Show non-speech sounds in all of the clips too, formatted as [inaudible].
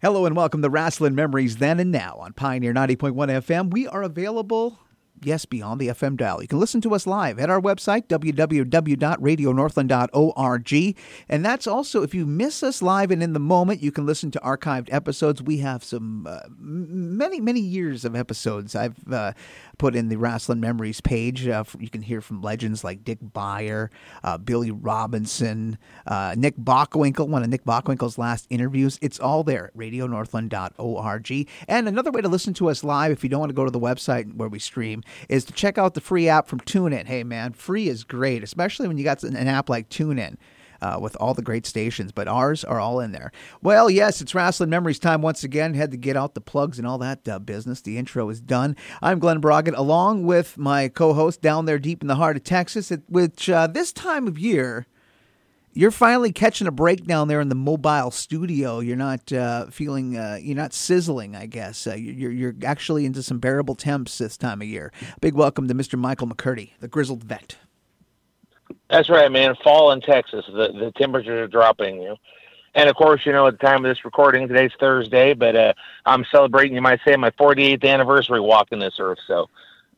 Hello and welcome to Wrestling Memories Then and Now on Pioneer 90.1 FM. We are available yes, beyond the FM dial. You can listen to us live at our website, www.radionorthland.org. And that's also, if you miss us live and in the moment, you can listen to archived episodes. We have some uh, many, many years of episodes. I've uh, put in the Wrestling Memories page. Uh, you can hear from legends like Dick Beyer, uh, Billy Robinson, uh, Nick Bockwinkel, one of Nick Bockwinkel's last interviews. It's all there radionorthland.org. And another way to listen to us live, if you don't want to go to the website where we stream, is to check out the free app from TuneIn. Hey, man, free is great, especially when you got an app like TuneIn. Uh, with all the great stations, but ours are all in there. Well, yes, it's Wrestling Memories time once again. Had to get out the plugs and all that uh, business. The intro is done. I'm Glenn Braget, along with my co host down there deep in the heart of Texas, which uh, this time of year you're finally catching a break down there in the mobile studio. You're not uh, feeling, uh, you're not sizzling, I guess. Uh, you're, you're actually into some bearable temps this time of year. Big welcome to Mr. Michael McCurdy, the grizzled vet. That's right, man. Fall in Texas. The, the temperatures are dropping, you know. And of course, you know, at the time of this recording, today's Thursday, but uh, I'm celebrating, you might say, my 48th anniversary walking this earth. So,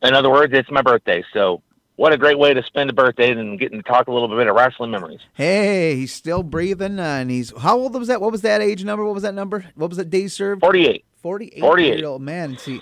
in other words, it's my birthday. So, what a great way to spend a birthday and getting to talk a little bit of wrestling memories. Hey, he's still breathing, uh, and he's how old was that? What was that age number? What was that number? What was that day served? Forty-eight. Forty-eight. Forty-eight. Year old man. See,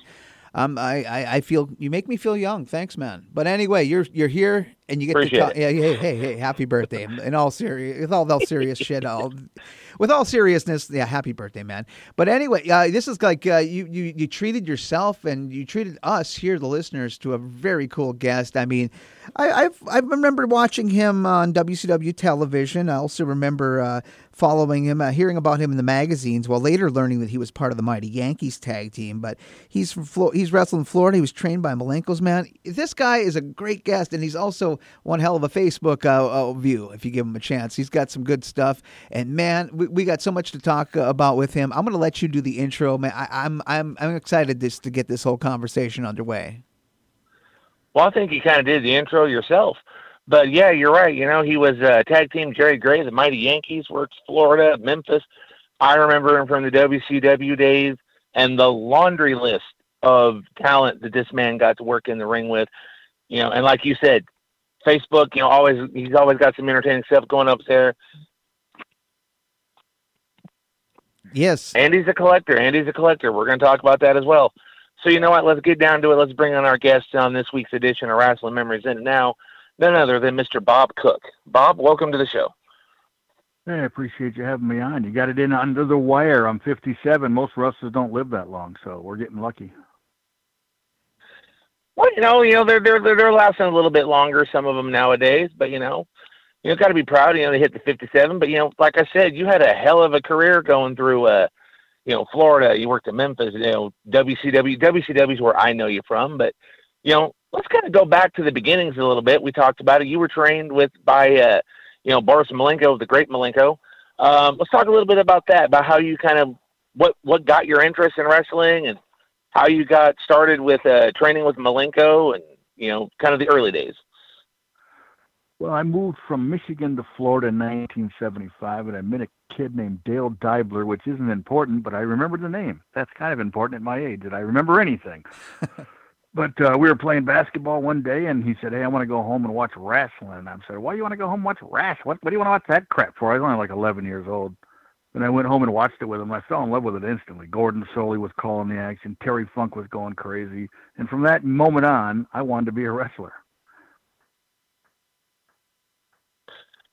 um, I, I, I feel you make me feel young. Thanks, man. But anyway, you're you're here and you get Appreciate to talk. Yeah, hey, hey, hey, happy birthday! In all serious, with all, that serious shit, all [laughs] with all seriousness, yeah, happy birthday, man. But anyway, uh, this is like uh, you, you you treated yourself and you treated us here, the listeners, to a very cool guest. I mean, I I've, I remember watching him on WCW television. I also remember uh, following him, uh, hearing about him in the magazines, while later learning that he was part of the Mighty Yankees tag team. But he's from Flo- he's wrestling in Florida. He was trained by Malenko's man. This guy is a great guest, and he's also one hell of a Facebook uh, uh, view if you give him a chance. He's got some good stuff, and man, we, we got so much to talk uh, about with him. I'm going to let you do the intro, man. I, I'm I'm I'm excited just to get this whole conversation underway. Well, I think you kind of did the intro yourself. But yeah, you're right. You know, he was uh, tag team Jerry Gray, the Mighty Yankees, worked Florida, Memphis. I remember him from the WCW days and the laundry list of talent that this man got to work in the ring with. You know, and like you said, Facebook, you know, always he's always got some entertaining stuff going up there. Yes. Andy's a collector. Andy's a collector. We're going to talk about that as well. So you know what? Let's get down to it. Let's bring on our guest on this week's edition of Wrestling Memories. And now, none other than Mr. Bob Cook. Bob, welcome to the show. Hey, I appreciate you having me on. You got it in under the wire. I'm 57. Most wrestlers don't live that long, so we're getting lucky. Well, you know, you know they're they're they're lasting a little bit longer. Some of them nowadays, but you know, you know, got to be proud. You know, they hit the 57. But you know, like I said, you had a hell of a career going through. Uh, you know, Florida. You worked at Memphis. You know, WCW. WCW is where I know you from. But you know, let's kind of go back to the beginnings a little bit. We talked about it. You were trained with by uh, you know Boris Malenko, the great Malenko. Um, let's talk a little bit about that, about how you kind of what what got your interest in wrestling and how you got started with uh, training with Malenko and you know kind of the early days. Well, I moved from Michigan to Florida in 1975, and I met a kid named Dale Dibler, which isn't important, but I remember the name. That's kind of important at my age that I remember anything. [laughs] but uh, we were playing basketball one day, and he said, "Hey, I want to go home and watch wrestling." And I said, "Why do you want to go home and watch wrestling? What, what do you want to watch that crap for?" I was only like 11 years old. And I went home and watched it with him. I fell in love with it instantly. Gordon Solie was calling the action. Terry Funk was going crazy. And from that moment on, I wanted to be a wrestler.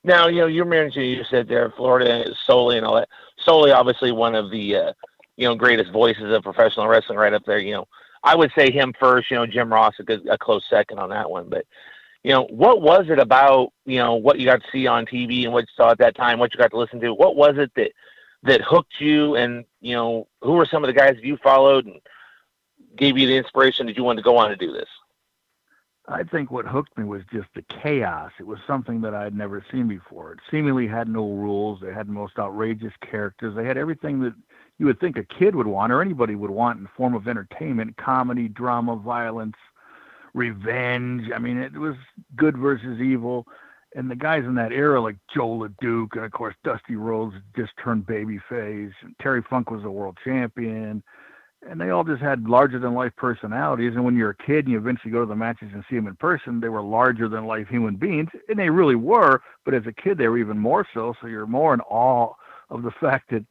Now, you know, you mentioned you said there Florida Solie and all that. Solie, obviously, one of the uh, you know greatest voices of professional wrestling, right up there. You know, I would say him first. You know, Jim Ross a, good, a close second on that one. But you know, what was it about you know what you got to see on TV and what you saw at that time, what you got to listen to? What was it that that hooked you, and you know, who were some of the guys you followed and gave you the inspiration that you wanted to go on to do this? I think what hooked me was just the chaos. It was something that I had never seen before. It seemingly had no rules. They had the most outrageous characters. They had everything that you would think a kid would want or anybody would want in form of entertainment, comedy, drama, violence, revenge. I mean, it was good versus evil And the guys in that era, like Jos LeDuc, and of course Dusty Rhodes just turned babyface, and Terry Funk was a world champion, and they all just had larger than life personalities. And when you're a kid and you eventually go to the matches and see them in person, they were larger than life human beings, and they really were. But as a kid, they were even more so. So you're more in awe of the [laughs] fact that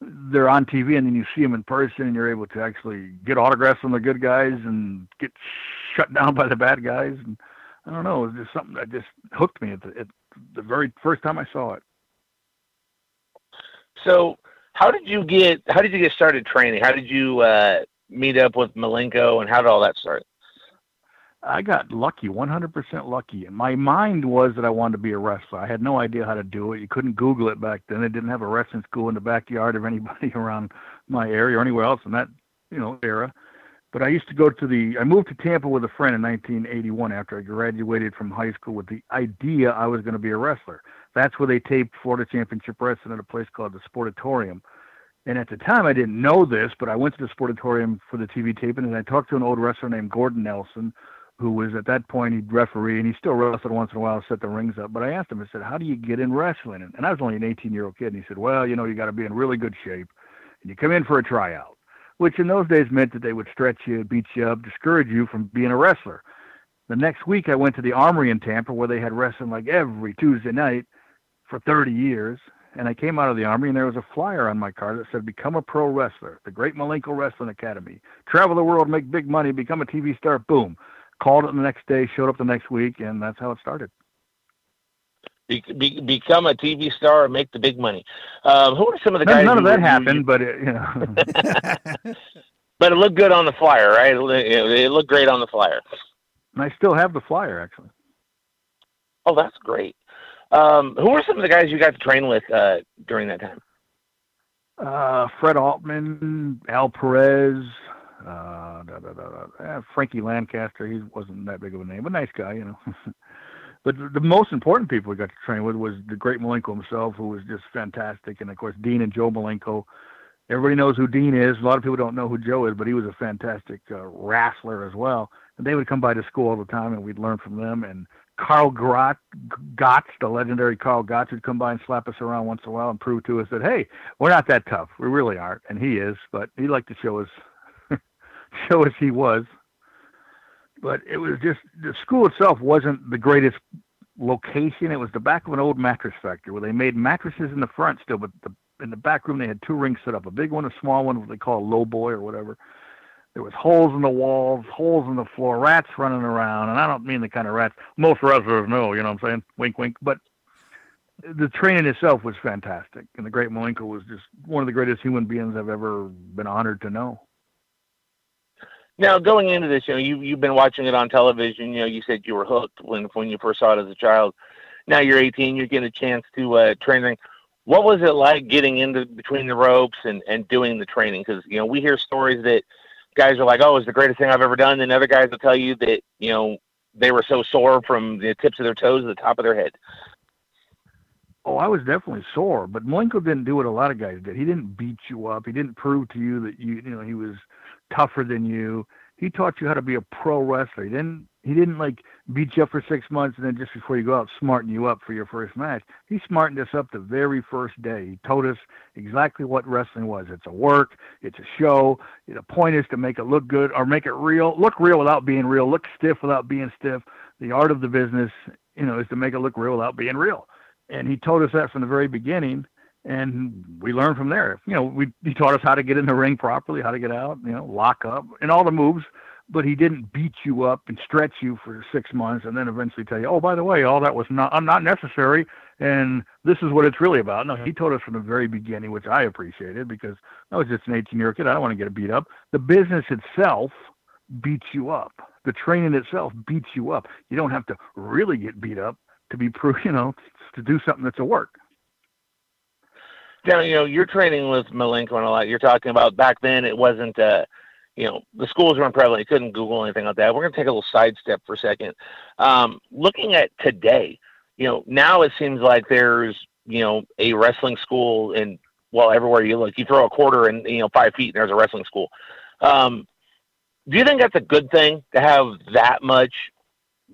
they're on TV and then you see them in person and you're able to actually get autographs from the good guys and get shut down by the bad guys. And I don't know, it was just something that just hooked me at the, at the very first time I saw it. So, how did you get how did you get started training? How did you uh, meet up with Malenko, and how did all that start? I got lucky, 100% lucky. And my mind was that I wanted to be a wrestler. I had no idea how to do it. You couldn't Google it back then. They didn't have a wrestling school in the backyard of anybody [laughs] around my area or anywhere else in that, you know, era. But I used to go to the. I moved to Tampa with a friend in 1981 after I graduated from high school with the idea I was going to be a wrestler. That's where they taped Florida Championship Wrestling at a place called the Sportatorium. And at the time, I didn't know this, but I went to the Sportatorium for the TV taping, and I talked to an old wrestler named Gordon Nelson, who was at that point he'd referee, and he still wrestled once in a while, set the rings up. But I asked him, I said, "How do you get in wrestling?" And I was only an 18 year old kid, and he said, "Well, you know, you got to be in really good shape, and you come in for a tryout." Which in those days meant that they would stretch you, beat you up, discourage you from being a wrestler. The next week, I went to the Armory in Tampa, where they had wrestling like every Tuesday night for 30 years. And I came out of the Army, and there was a flyer on my car that said, Become a pro wrestler, the Great Malenko Wrestling Academy. Travel the world, make big money, become a TV star, boom called it the next day, showed up the next week, and that's how it started. Be, be, become a TV star and make the big money. Um, who are some of the guys? None of that happened, you, but it, you know. [laughs] but it looked good on the flyer, right? It, it looked great on the flyer. And I still have the flyer, actually. Oh, that's great. Um, who were some of the guys you got to train with uh, during that time? Uh, Fred Ottman, Al Perez, uh, da, da, da, eh, Frankie Lancaster, he wasn't that big of a name, but nice guy, you know. [laughs] but the, most important people we got to train with was the great Malenko himself, who was just fantastic, and of course Dean and Joe Malenko. Everybody knows who Dean is. A lot of people don't know who Joe is, but he was a fantastic uh, wrestler as well. And they would come by to school all the time, and we'd learn from them. And Carl Grot, Gotch, the legendary Karl Gotch, would come by and slap us around once in a while and prove to us that, hey, we're not that tough. We really aren't. And he is, but he liked to show us [laughs] show us he was. But it was just the school itself wasn't the greatest location. It was the back of an old mattress factory where they made mattresses in the front still, but the, in the back room they had two rings set up, a big one, a small one, what they call a low boy or whatever. There was holes in the walls, holes in the floor, rats running around, and I don't mean the kind of rats most wrestlers know, you know what I'm saying? Wink, wink. But the training itself was fantastic, and the great Malenko was just one of the greatest human beings I've ever been honored to know. Now, going into this, you know, you you've been watching it on television. You know, you said you were hooked when when you first saw it as a child. Now you're 18. You're getting a chance to uh, train. What was it like getting into between the ropes and and doing the training? Because you know, we hear stories that guys are like, "Oh, it's the greatest thing I've ever done," and other guys will tell you that you know they were so sore from the tips of their toes to the top of their head. Oh, I was definitely sore, but Malenko didn't do what a lot of guys did. He didn't beat you up. He didn't prove to you that you, you know, he was tougher than you. He taught you how to be a pro wrestler. He didn't he didn't like beat you up for six months and then just before you go out smarten you up for your first match. He smartened us up the very first day. He told us exactly what wrestling was. It's a work, it's a show. The point is to make it look good or make it real. Look real without being real. Look stiff without being stiff. The art of the business, you know, is to make it look real without being real. And he told us that from the very beginning and we learned from there. You know, we he taught us how to get in the ring properly, how to get out, you know, lock up, and all the moves. But he didn't beat you up and stretch you for six months, and then eventually tell you, "Oh, by the way, all that was not not necessary, and this is what it's really about." No, he told us from the very beginning, which I appreciated because I was just an 18 year old kid. I don't want to get beat up. The business itself beats you up. The training itself beats you up. You don't have to really get beat up to be, [laughs] you know, to do something that's a work. Now, you know, you're training with Malenko and a lot. You're talking about back then it wasn't, uh, you know, the schools weren't prevalent. You couldn't Google anything like that. We're going to take a little sidestep for a second. Um, looking at today, you know, now it seems like there's, you know, a wrestling school in, well, everywhere you look. You throw a quarter and, you know, five feet and there's a wrestling school. Um, do you think that's a good thing to have that much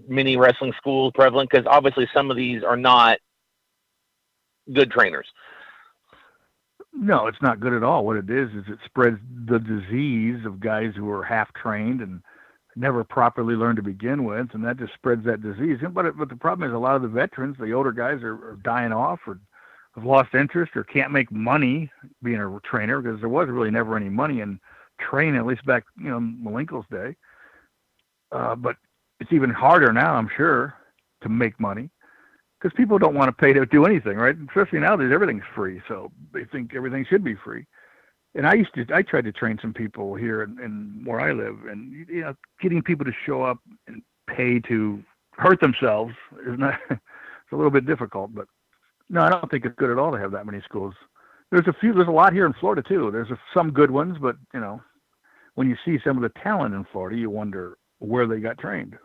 mini wrestling schools prevalent? Because obviously some of these are not good trainers. No, it's not good at all. What it is is it spreads the disease of guys who are half trained and never properly learned to begin with, and that just spreads that disease. But it, but the problem is a lot of the veterans, the older guys, are, are dying off or have lost interest or can't make money being a trainer because there was really never any money in training, at least back you know Malenko's day. Uh, but it's even harder now, I'm sure, to make money because people don't want to pay to do anything, right? Especially nowadays, everything's free, so they think everything should be free. And I used to, I tried to train some people here in, in where I live, and you know, getting people to show up and pay to hurt themselves is not. [laughs] it's a little bit difficult, but no, I don't think it's good at all to have that many schools. There's a few. There's a lot here in Florida too. There's a, some good ones, but you know, when you see some of the talent in Florida, you wonder where they got trained.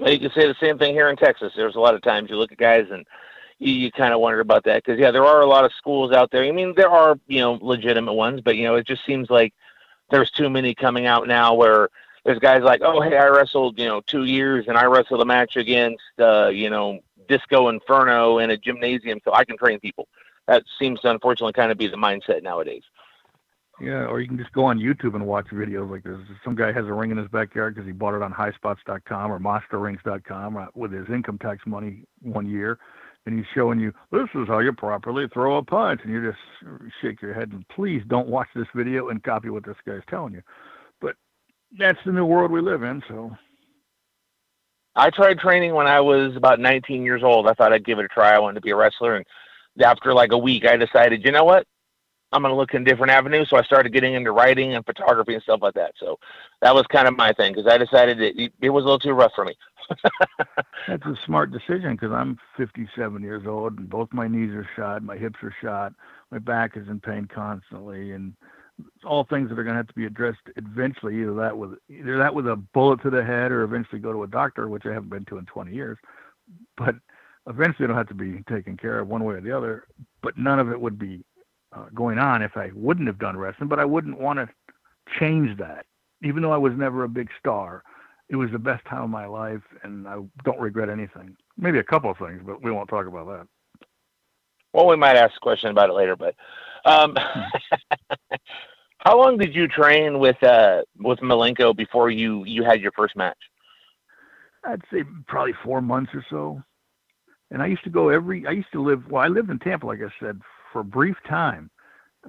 Well, you can say the same thing here in Texas. There's a lot of times you look at guys and you, you kind of wonder about that because yeah, there are a lot of schools out there. I mean, there are you know legitimate ones, but you know it just seems like there's too many coming out now where there's guys like, oh hey, I wrestled you know two years and I wrestled a match against uh, you know Disco Inferno in a gymnasium, so I can train people. That seems to unfortunately kind of be the mindset nowadays. Yeah, or you can just go on YouTube and watch videos like this. Some guy has a ring in his backyard because he bought it on highspots.com or monsterrings.com with his income tax money one year, and he's showing you this is how you properly throw a punch, and you just shake your head and please don't watch this video and copy what this guy's telling you. But that's the new world we live in, so. I tried training when I was about 19 years old. I thought I'd give it a try. I wanted to be a wrestler, and after like a week, I decided, you know what? I'm going to look in different avenues. So I started getting into writing and photography and stuff like that. So that was kind of my thing because I decided it, it was a little too rough for me. [laughs] That's a smart decision because I'm 57 years old and both my knees are shot, my hips are shot, my back is in pain constantly, and all things that are going to have to be addressed eventually. Either that with either that with a bullet to the head, or eventually go to a doctor, which I haven't been to in 20 years. But eventually, it'll have to be taken care of one way or the other. But none of it would be uh, going on if I wouldn't have done wrestling, but I wouldn't want to change that. Even though I was never a big star, it was the best time of my life, and I don't regret anything. Maybe a couple of things, but we won't talk about that. Well, we might ask a question about it later, but um, [laughs] how long did you train with uh, with Malenko before you you had your first match? I'd say probably four months or so. And I used to go every. I used to live. Well, I lived in Tampa, like I said, for a brief time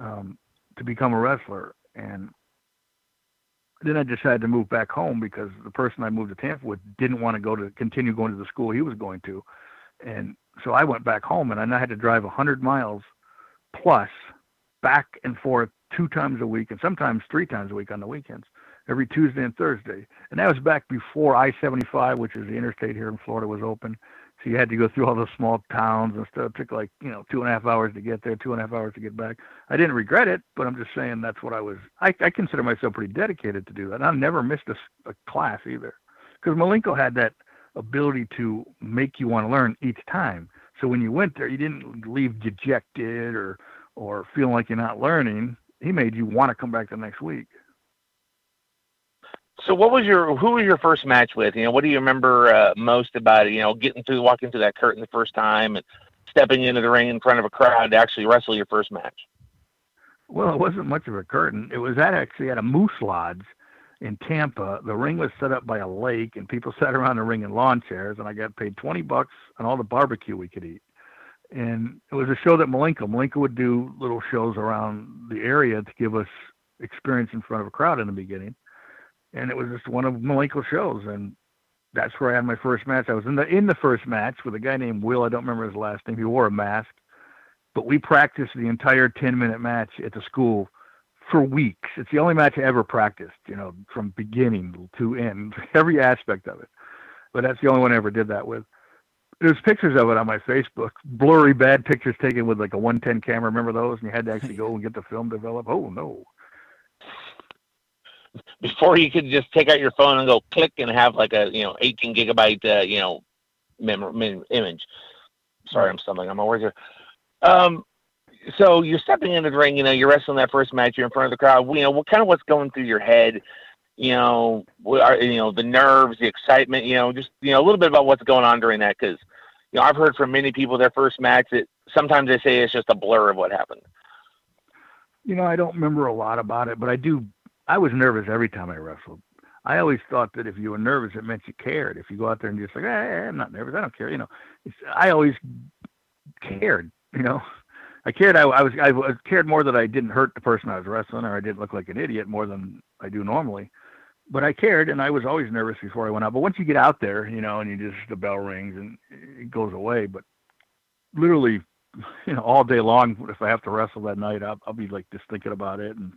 um, to become a wrestler, and then I decided to move back home because the person I moved to Tampa with didn't want to go to continue going to the school he was going to, and so I went back home, and I had to drive a hundred miles plus back and forth two times a week, and sometimes three times a week on the weekends, every Tuesday and Thursday, and that was back before I-75, which is the interstate here in Florida, was open so you had to go through all the small towns and stuff. It took like, you know, two and a half hours to get there, two and a half hours to get back. I didn't regret it, but I'm just saying that's what I was. I, I consider myself pretty dedicated to do that. And I never missed a, a class either. Because Malenko had that ability to make you want to learn each time. So when you went there, you didn't leave dejected or or feeling like you're not learning. He made you want to come back the next week. So, what was your who was your first match with? You know, what do you remember uh, most about? You know, getting through, walking through that curtain the first time, and stepping into the ring in front of a crowd to actually wrestle your first match. Well, it wasn't much of a curtain. It was at actually at a Moose Lodge in Tampa. The ring was set up by a lake, and people [laughs] sat around the ring in lawn chairs. And I got paid twenty bucks on all the barbecue we could eat. And it was a show that Malenko Malenko would do little shows around the area to give us experience in front of a crowd in the beginning and it was just one of Malenko's shows, and that's where I had my first match. I was in the in the first match with a guy named Will. I don't remember his last name. He wore a mask, but we practiced the entire ten minute match at the school for weeks. It's the only match I ever practiced, you know, from beginning to end, [laughs] every aspect of it. But that's the only one I ever did that with. There's pictures of it on my Facebook, blurry, bad pictures taken with like a 110 camera. Remember those? And you had to actually go and get the film developed. Oh no! Before you could just take out your phone and go click and have like a you know 18 gigabyte uh, you know mem- mem- image. Sorry, I'm stumbling my words here. Um, so you're stepping into the ring. You know, you're wrestling that first match. You're in front of the crowd. You know, what kind of what's going through your head? you know, what are, you know, the nerves, the excitement, you know, just you know a little bit about what's going on during that because you know I've heard from many people their first match that sometimes they say it's just a blur of what happened. You know, I don't remember a lot about it, but I do. I was nervous every time I wrestled. I always thought that if you were nervous, it meant you cared. If you go out there and just like, ah, hey, I'm not nervous, I don't care. You know, I always cared. You know, I cared. I, I was I cared more that I didn't hurt the person I was wrestling, or I didn't look like an idiot more than I do normally. But I cared, and I was always nervous before I went out. But once you get out there, you know, and you just the bell rings and it goes away. But literally, [laughs] you know, all day long, if I have to wrestle that night, I'll, I'll be like just thinking about it, and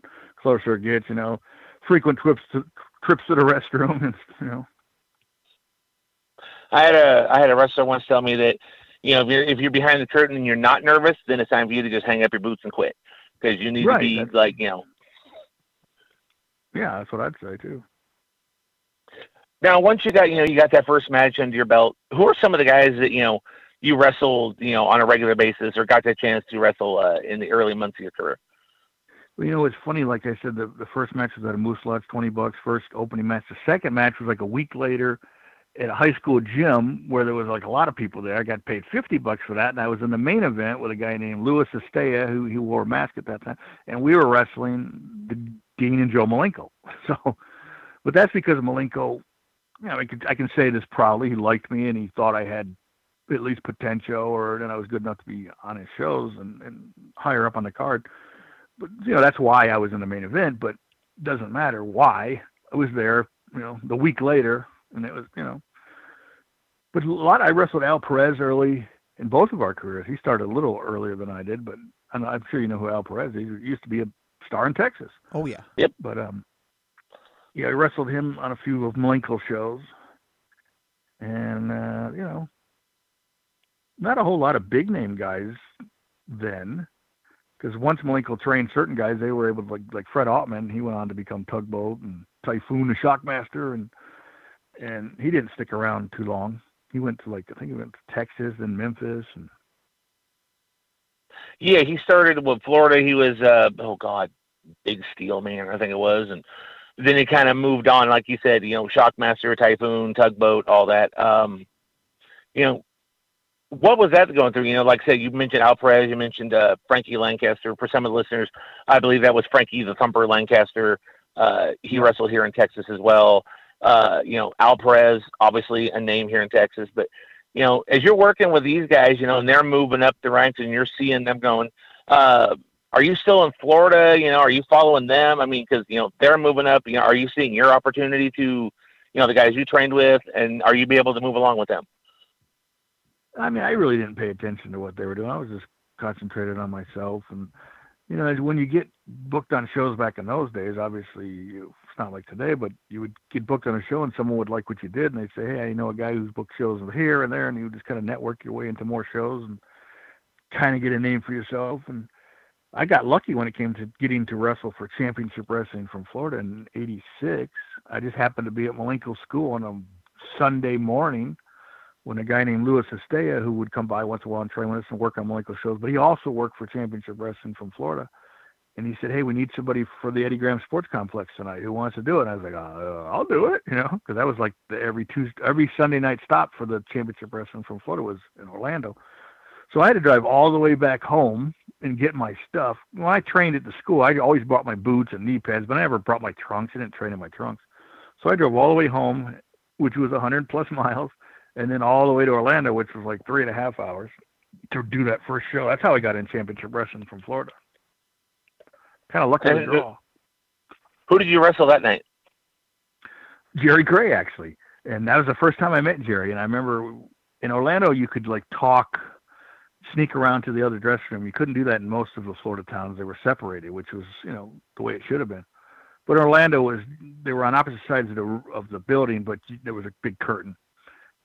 closer it gets, you know, frequent trips to trips to the [laughs] restroom, and you know. I had a I had a wrestler once tell me that you know, if you're if you're behind the curtain and you're not nervous, then it's time for you to just hang up your boots and quit because you need right, to be that's... like, you know. Yeah, that's what I'd say too. Now, once you got you know you got that first match under your belt, who are some of the guys that you know you wrestled you know on a regular basis or got that chance to wrestle uh, in the early months of your career? You know, it's funny. Like I said, the the first match was at a Moose Lodge, twenty bucks. First opening match. The second match was like a week later at a high school gym where there was like a lot of people there. I got paid fifty bucks for that, and I was in the main event with a guy named Louis Estea, who he wore a mask at that time, and we were wrestling the Dean and Joe Malenko. [laughs] So, but that's because Malenko, you know, I can I can say this proudly. He liked me, and he thought I had at least potential, or then I was good enough to be on his shows and, and higher up on the card. But you know, that's why I was in the main event. But it doesn't matter why I was there. You know, the week later, and it was you know. But a lot. I wrestled Al Perez early in both of our careers. He started a little earlier than I did, but I'm, I'm sure you know who Al Perez is. He used to be a star in Texas. Oh yeah. Yep. But um, yeah, I wrestled him on a few of Malenko shows, and uh, you know, not a whole lot of big name guys then, because once Malenko trained certain guys, they were able to like like Fred Ottman. He went on to become Tugboat and Typhoon, the Shockmaster, and and he didn't stick around too long. He went to like I think he went to Texas and Memphis and. Yeah, he started with Florida. He was uh oh god, big steel man, I think it was, and then he kind of moved on, like you said, you know, Shockmaster, Typhoon, Tugboat, all that. Um, you know, what was that going through? You know, like I said, you mentioned Al Perez, you mentioned uh, Frankie Lancaster. For some of the listeners, I believe that was Frankie the Thumper Lancaster. Uh, he wrestled here in Texas as well. Uh, you know, Al Perez, obviously a name here in Texas, but you know, as you're working with these guys, you know, and they're moving up the ranks, and you're seeing them going. Uh, are you still in Florida? You know, are you following them? I mean, because you know they're moving up. You know, are you seeing your opportunity to, you know, the guys you trained with, and are you be able to move along with them? I mean, I really didn't pay attention to what they were doing. I was just concentrated on myself and you know, when you get booked on shows back in those days, obviously you, it's not like today, but you would get booked on a show and someone would like what you did, and they'd say, "Hey, I know a guy who's booked shows here and there," and you just kind of network your way into more shows and kind of get a name for yourself. And I got lucky when it came to getting to wrestle for Championship Wrestling from Florida in '86. I just happened to be at Malenko School on a Sunday morning when a guy named Louis Estea, who would come by once in a while and train with us and work on Malenko shows, but he also worked for Championship Wrestling from Florida. And he said, "Hey, we need somebody for the Eddie Graham Sports Complex tonight. Who wants to do it?" And I was like, uh, "I'll do it," [laughs] you know, because that was like the every Tuesday, every Sunday night stop for the Championship Wrestling from Florida was in Orlando. So I had to drive all the way back home and get my stuff. When I trained at the school, I always brought my boots and knee pads, but I never brought my trunks. I didn't train in my trunks. So I drove all the way home, which was 100 plus [laughs] miles, and then all the way to Orlando, which was like three and a half hours to do that first show. That's how I got in championship wrestling from Florida. Kind of lucky to draw. Who did you wrestle that night? Jerry Gray, actually, and that was the first time I met Jerry. And I remember in Orlando, you could like talk, sneak around to the other dressing room. You couldn't do that in most of the Florida towns; they were separated, which was you know the way it should have been. But Orlando was they were on opposite sides of the of the building, but there was a big curtain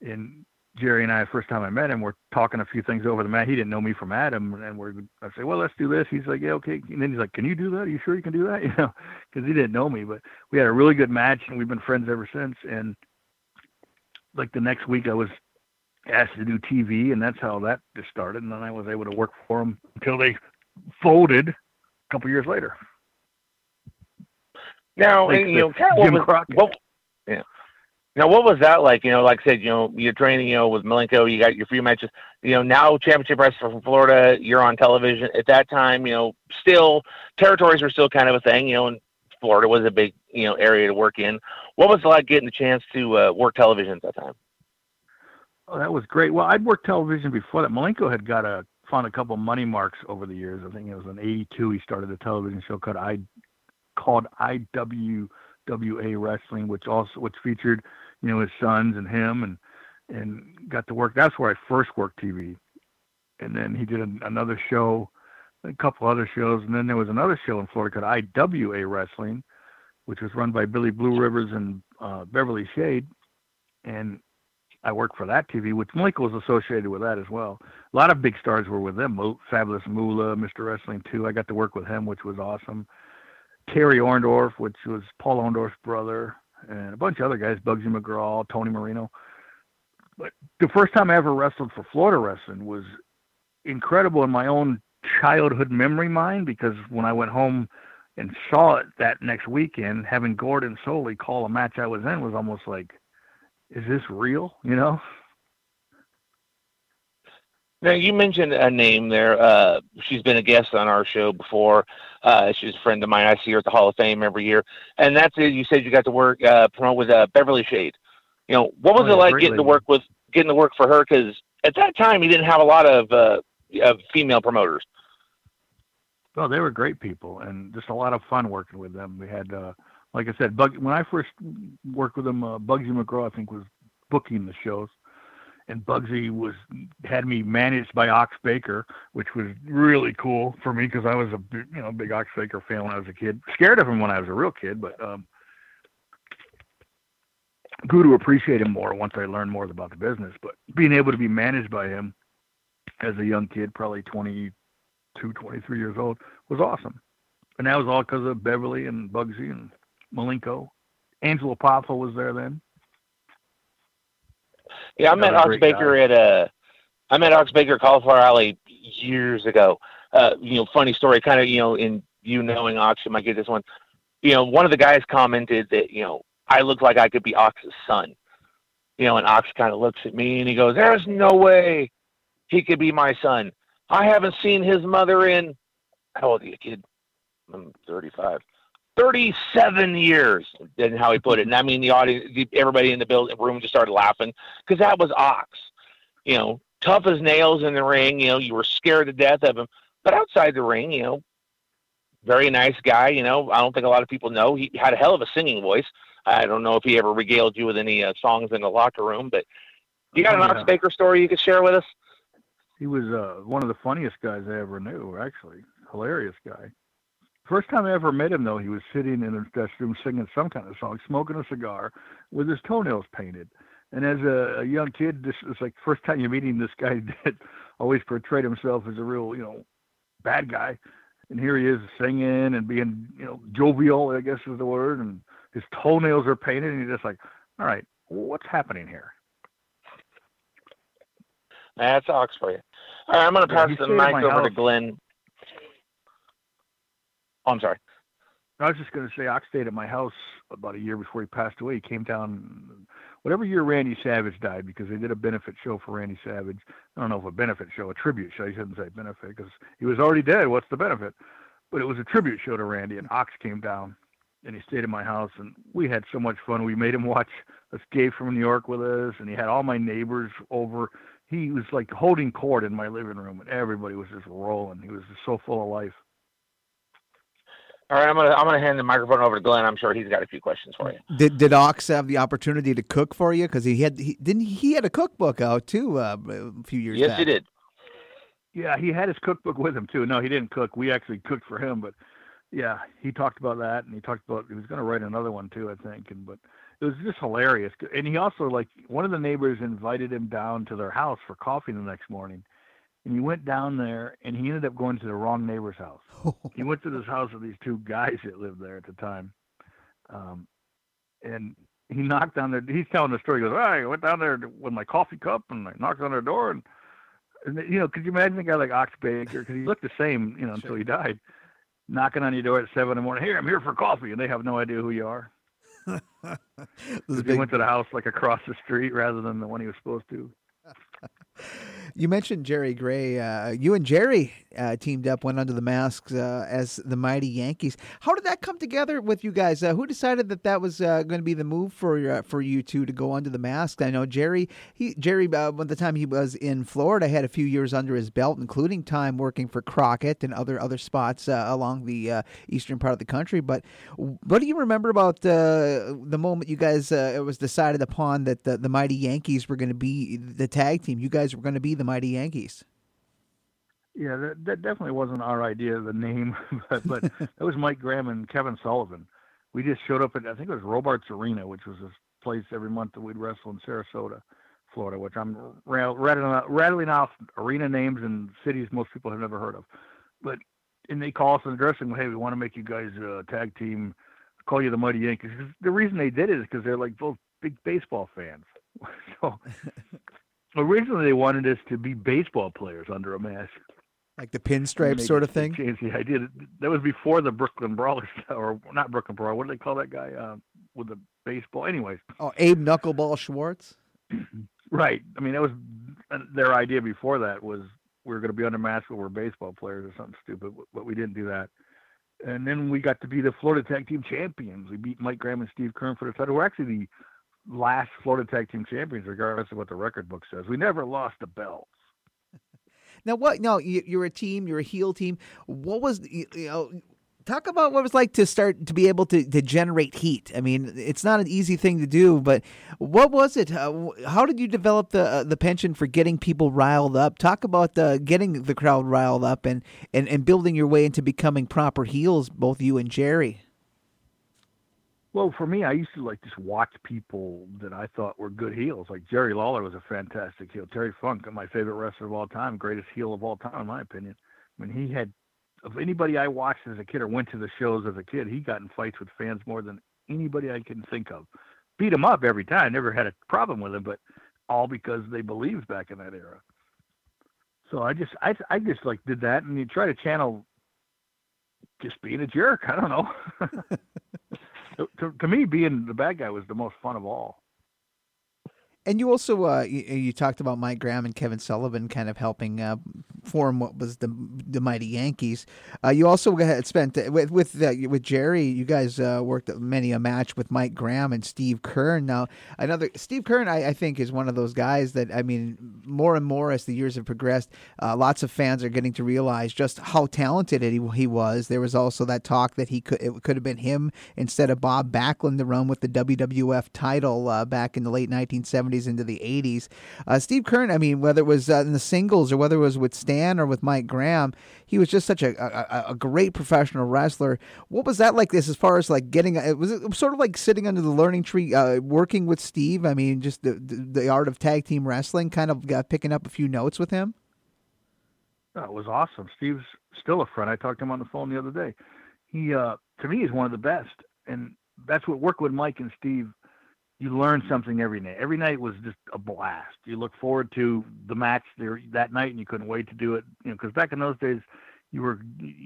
and Jerry and I, first time I met him, we're talking a few things over the mat. He didn't know me from Adam, and we're I say, well, let's do this. He's like, yeah, okay. And then he's like, can you do that? Are you sure you can do that? [laughs] You know, because he didn't know me, but we had a really good match, and we've been friends ever since. And like the next week, I was asked to do TV, and that's how that just started. And then I was able to work for them until they folded a couple years later. Now, Like and, you know, the kind of what Jim was, Crockett. what, yeah. Now, what was that like? You know, like I said, you know, you're training, you know, with Malenko, you got your few matches. You know, now championship wrestler from Florida, you're on television. At that time, you know, still territories were still kind of a thing. You know, and Florida was a big, you know, area to work in. What was it like getting the chance to uh, work television at that time? Oh, that was great. Well, I'd worked television before that. Malenko had got a found a couple money marks over the years. I think it was in '82 he started a television show called I called IWWA Wrestling, which also which featured you know his sons and him and and got to work. That's where I first worked TV. And then he did an, another show, a couple other shows, and then there was another show in Florida called IWA Wrestling, which was run by Billy Blue Rivers and uh, Beverly Shade. And I worked for that TV, which Michael was associated with that as well. A lot of big stars were with them. Fabulous Moolah, Mr. Wrestling II. I got to work with him, which was awesome. Terry Orndorff, which was Paul Orndorff's brother, and a bunch of other guys, Bugsy McGraw, Tony Marino. But the first time I ever wrestled for Florida Wrestling was incredible in my own childhood memory mind because when I went home and saw it that next weekend, having Gordon Solie call a match I was in was almost like, is this real? You know? Now you mentioned a name there. Uh, she's been a guest on our show before. Uh, she's a friend of mine. I see her at the Hall of Fame every year, and that's it. You said you got to work uh, promote with uh, Beverly Shade. You know, what was Oh, it like getting to work with getting to work for her? Because at that time, you didn't have a lot of uh, of female promoters. Well, they were great people and just a lot of fun working with them. We had, uh, like I said, Bug, when I first worked with them, uh, Bugsy McGraw, I think, was booking the shows. And Bugsy was had me managed by Ox Baker, which was really cool for me because I was a you know big Ox Baker fan when I was a kid. Scared of him when I was a real kid, but um, grew to appreciate him more once I learned more about the business. But being able to be managed by him as a young kid, probably 22, 23 years old, was awesome. And that was all because of Beverly and Bugsy and Malenko. Angelo Poffo was there then. Yeah, I met Ox Baker guy. at uh, I met Ox Baker Cauliflower Alley years ago. Uh, you know, funny story, kind of, you know, in you knowing Ox, you might get this one. You know, one of the guys commented that, you know, I look like I could be Ox's son. You know, and Ox kind of looks at me and he goes, There's no way he could be my son. I haven't seen his mother in how old are you, kid? I'm 35. 37 years, and how he put it. And I mean, the audience, the, everybody in the building room just started laughing because that was Ox. You know, tough as nails in the ring. You know, you were scared to death of him. But outside the ring, you know, very nice guy. You know, I don't think a lot of people know he had a hell of a singing voice. I don't know if he ever regaled you with any uh, songs in the locker room, but you got an Yeah. Ox Baker story you could share with us? He was uh, one of the funniest guys I ever knew, actually. Hilarious guy. First time I ever met him, though, he was sitting in his dressing room singing some kind of song, smoking a cigar with his toenails painted. And as a, a young kid, this is like first time you're meeting this guy [laughs] that always portrayed himself as a real, you know, bad guy. And here he is singing and being, you know, jovial, I guess is the word. And his toenails are painted. And you're just like, all right, what's happening here? That's Ox for you. All right, I'm going to pass he the mic over to. Glenn. Oh, I'm sorry. I was just going to say, Ox stayed at my house about a year before he passed away. He came down, whatever year Randy Savage died, because they did a benefit show for Randy Savage. I don't know if a benefit show, a tribute show. I shouldn't say benefit because he was already dead. What's the benefit? But it was a tribute show to Randy, and Ox came down, and he stayed at my house, and we had so much fun. We made him [laughs] watch Escape from New York with us, and he had all my neighbors over. He was like holding court in my living room, and everybody was just rolling. He was just so full of life. All right, I'm gonna I'm gonna hand the microphone over to Glenn. I'm sure he's got a few questions for you. Did did Ox have the opportunity to cook for you? Because he had he didn't he, he had a cookbook out too uh, a few years Yes, back. he did. Yeah, he had his cookbook with him too. No, he didn't cook. We actually cooked for him, but yeah, he talked about that, and he talked about he was going to write another one too, I think. And but it was just hilarious. And he also like one of the neighbors invited him down to their house for coffee the next morning, and he went down there, and he ended up going to the wrong neighbor's house. [laughs] he went to this house of these two guys that lived there at the time, um, and he knocked on their. He's telling the story. He goes, "I went down there with my coffee cup, and I knocked on their door, and." And you know, could you imagine a guy like Ox Baker? Because he looked the same, you know, until he died. knocking on your door at seven in the morning. Here, I'm here for coffee, and they have no idea who you are. [laughs] He went to the house like across the street rather than the one he was supposed to. [laughs] You mentioned Jerry Gray. Uh, you and Jerry uh, teamed up, went under the masks uh, as the Mighty Yankees. How did that come together with you guys? Uh, who decided that that was uh, going to be the move for uh, for you two to go under the mask? I know Jerry. He Jerry, uh, by the time he was in Florida, had a few years under his belt, including time working for Crockett and other other spots along the eastern part of the country. But what do you remember about the moment you guys it was decided upon that the, the Mighty Yankees were going to be the tag team? You guys were going to be the Mighty Yankees. Yeah, that, that definitely wasn't our idea, the name, [laughs] but, but [laughs] that was Mike Graham and Kevin Sullivan. We just showed up at, I think it was Robarts Arena, which was this place every month that we'd wrestle in Sarasota, Florida, which I'm ra- rattling, off- rattling off arena names and cities most people have never heard of. But, and they call us in the dressing room, hey, we want to make you guys a tag team, call you the Mighty Yankees. The reason they did it is because they're like both big baseball fans. [laughs] so originally they wanted us to be baseball players under a mask. Like the pinstripe They sort of thing. Changed the idea. That was before the Brooklyn Brawlers, [laughs] or not Brooklyn Brawler. What do they call that guy uh, with the baseball? Anyways, Oh, Abe Knuckleball Schwartz. [clears throat] right. I mean, that was their idea before that was we were going to be under mask, but we're baseball players or something stupid. But we didn't do that. And then we got to be the Florida Tag Team Champions. We beat Mike Graham and Steve Keirn for the title. We're actually the last Florida Tag Team Champions, regardless of what the record book says. We never lost the belt. [laughs] Now, what? No, you, you're a team. You're a heel team. What was you, know? Talk about what it was like to start to be able to, to generate heat. I mean, it's not an easy thing to do, but what was it? How, how did you develop the uh, the penchant for getting people riled up? Talk about uh, getting the crowd riled up and, and, and building your way into becoming proper heels, both you and Jerry. Well, for me, I used to like just watch people that I thought were good heels. Like Jerry Lawler was a fantastic heel. Terry Funk, my favorite wrestler of all time, greatest heel of all time, in my opinion. Mean, he had of anybody I watched as a kid or went to the shows as a kid, he got in fights with fans more than anybody I can think of. Beat him up every time. Never had a problem with him, but all because they believed back in that era. So I just, I, I just like did that, and you try to channel just being a jerk. I don't know. [laughs] to, to me, being the bad guy was the most fun of all. And you also uh, you, you talked about Mike Graham and Kevin Sullivan kind of helping uh, form what was the the mighty Yankees. Uh, you also had spent with with uh, with Jerry. You guys uh, worked many a match with Mike Graham and Steve Keirn. Now another Steve Keirn, I, I think, is one of those guys that I mean, more and more as the years have progressed, uh, lots of fans are getting to realize just how talented he, he was. There was also that talk that he could it could have been him instead of Bob Backlund to run with the WWF title uh, back in the late 1970s into the 80s. Uh, Steve Keirn, I mean, whether it was uh, in the singles or whether it was with Stan or with Mike Graham, he was just such a, a, a great professional wrestler. What was that like? This as far as like getting it was it sort of like sitting under the learning tree, uh, working with Steve. I mean, just the, the the art of tag team wrestling, kind of picking up a few notes with him. That was awesome. Steve's still a friend. I talked to him on the phone the other day. He, uh, to me, is one of the best, and that's what work with Mike and Steve. You learn something every night. Every night was just a blast. You look forward to the match there that night, and you couldn't wait to do it. You know, because back in those days, you were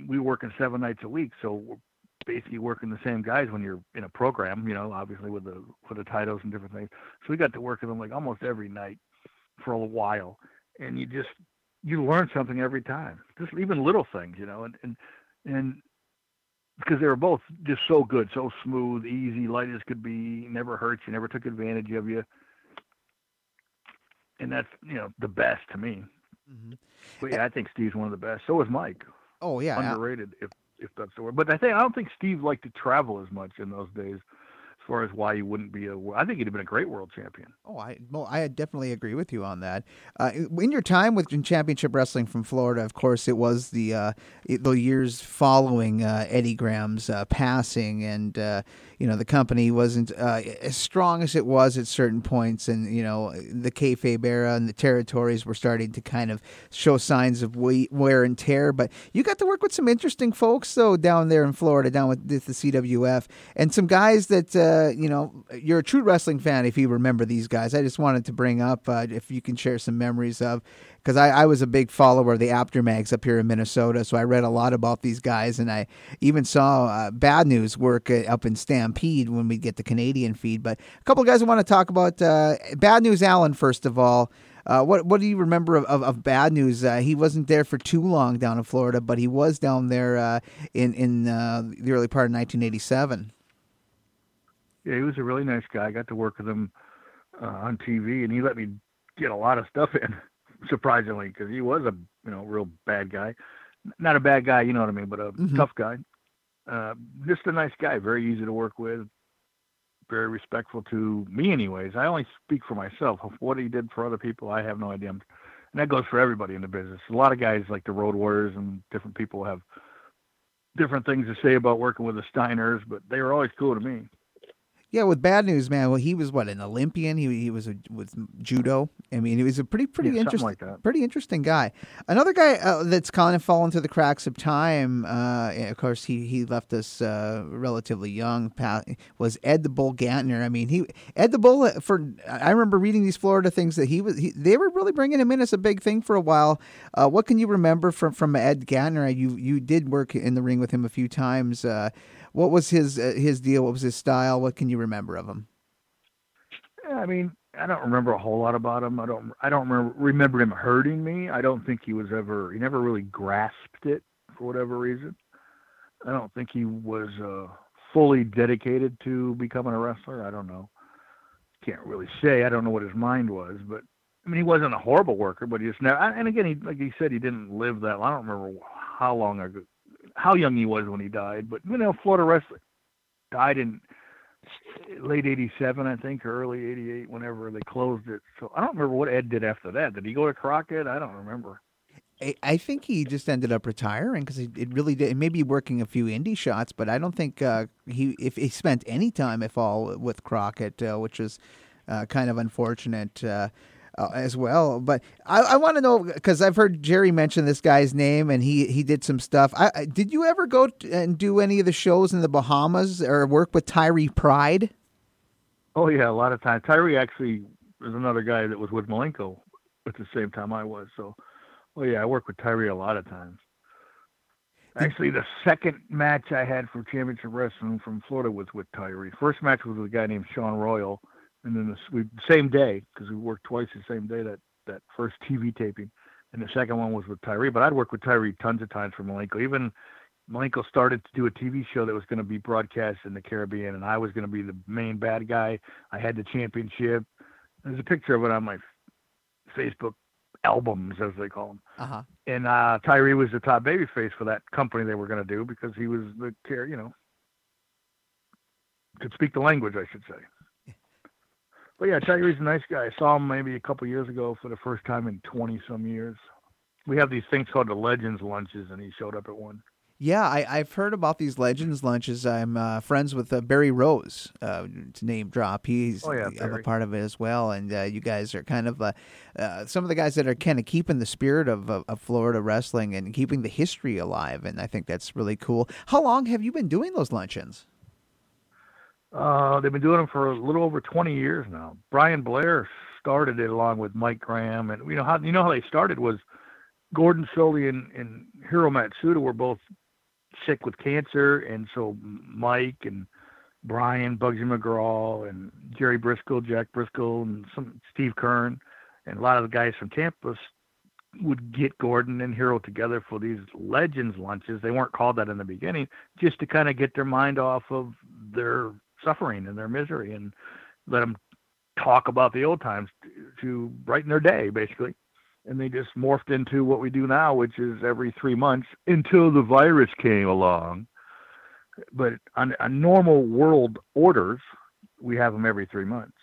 we were working seven nights a week, so we're basically working the same guys when you're in a program. You know, obviously with the with the titles and different things. So we got to work with them like almost every night for a while, and you just you learn something every time. Just even little things, you know, and and and because they were both just so good, so smooth, easy, light as could be, never hurt you, never took advantage of you. And that's you know the best to me. Mm-hmm. But yeah, I think Steve's one of the best. So is Mike. Oh yeah, underrated if if that's the word. But I think I don't think Steve liked to travel as much in those days. As far as why he wouldn't be a, I think he'd have been a great world champion. Oh, I well, I definitely agree with you on that. Uh, in your time with Championship Wrestling from Florida, of course, it was the uh, the years following uh, Eddie Graham's uh, passing, and uh, you know the company wasn't uh, as strong as it was at certain points, and you know the kayfabe era and the territories were starting to kind of show signs of wear and tear. But you got to work with some interesting folks, though, down there in Florida, down with the CWF, and some guys that uh, you know, you're a true wrestling fan if you remember these guys. I just wanted to bring up uh, if you can share some memories of, because I, I was a big follower of the Apter Mags up here in Minnesota, so I read a lot about these guys, and I even saw uh, Bad News work uh, up in Stampede when we get the Canadian feed. But a couple of guys I want to talk about. Uh, Bad News Allen, first of all. Uh, what what do you remember of, of, of Bad News? Uh, he wasn't there for too long down in Florida, but he was down there uh, in in the early part of 1987. Yeah, he was a really nice guy. I got to work with him uh, on TV, and he let me get a lot of stuff in, [laughs] surprisingly, because he was a you know real bad guy. Not a bad guy, you know what I mean, but a Mhm. tough guy. Uh, just a nice guy, very easy to work with, very respectful to me, anyways. I only speak for myself. What he did for other people, I have no idea. And that goes for everybody in the business. A lot of guys, like the Road Warriors and different people, have different things to say about working with the Steiners, but they were always cool to me. Yeah, with Bad News, man. Well, he was what an Olympian. He he was a, with judo. I mean, he was a pretty pretty Yeah, interesting like pretty interesting guy. Another guy uh, that's kind of fallen through the cracks of time. Uh, of course, he he left us uh, relatively young. Was Ed the Bull Gantner? I mean, he Ed the Bull. uh, For I remember reading these Florida things that he was. He, they were really bringing him in as a big thing for a while. Uh, what can you remember from from Ed Gantner? You you did work in the ring with him a few times. What was his uh, his deal? What was his style? What can you remember of him? I mean, I don't remember a whole lot about him. I don't. I don't remember remember him hurting me. I don't think he was ever. He never really grasped it for whatever reason. I don't think he was uh, fully dedicated to becoming a wrestler. I don't know. Can't really say. I don't know what his mind was, but I mean, he wasn't a horrible worker, but he just never. And again, he like he said, he didn't live that. long. I don't remember how long how young he was when he died. But you know, Florida wrestling died in late 87 i think or early 88 whenever they closed it so i don't remember what ed did after that did he go to crockett i don't remember I- think he just ended up retiring because it really did. Maybe working a few indie shots, but I don't think uh, he if he spent any time, if all, with Crockett, uh, which is uh, kind of unfortunate uh, as well. But I, I want to know because I've heard Jerry mention this guy's name, and he he did some stuff. I, I, did you ever go t- and do any of the shows in the Bahamas or work with Tyree Pride? oh yeah a lot of times tyree actually was another guy that was with malenko at the same time i was so oh yeah i worked with tyree a lot of times actually the second match i had for championship wrestling from florida was with tyree first match was with a guy named sean royal and then the we, same day because we worked twice the same day that that first tv taping and the second one was with Tyree. But I'd worked with Tyree tons of times for Malenko. Even Malenko started to do a TV show that was going to be broadcast in the Caribbean, and I was going to be the main bad guy. I had the championship. There's a picture of it on my Facebook albums, as they call them. Uh huh. And uh, Tyree was the top baby face for that company they were going to do because he was the care, you know, could speak the language, I should say. But yeah, Tyree's a nice guy. I saw him maybe a couple years ago for the first time in 20 some years. We have these things called the Legends lunches, and he showed up at one. Yeah, I, I've heard about these Legends lunches. I'm uh, friends with uh, Barry Rose, uh, to name drop. He's Oh, yeah, of a part of it as well. And uh, you guys are kind of uh, uh, some of the guys that are kind of keeping the spirit of, of, of Florida wrestling and keeping the history alive. And I think that's really cool. How long have you been doing those luncheons? Uh, they've been doing them for a little over 20 years now. Brian Blair started it along with Mike Graham, and you know how you know how they started was Gordon Solie and, and Hiro Matsuda were both sick with cancer, and so Mike and Brian, Bugsy McGraw, and Jerry Brisco, Jack Brisco, and some Steve Keirn, and a lot of the guys from Tampa would get Gordon and Hiro together for these legends lunches. They weren't called that in the beginning, just to kind of get their mind off of their suffering and their misery and let them talk about the old times to, to brighten their day, basically. And they just morphed into what we do now, which is every three months until the virus came along. But on, on normal world orders, we have them every three months.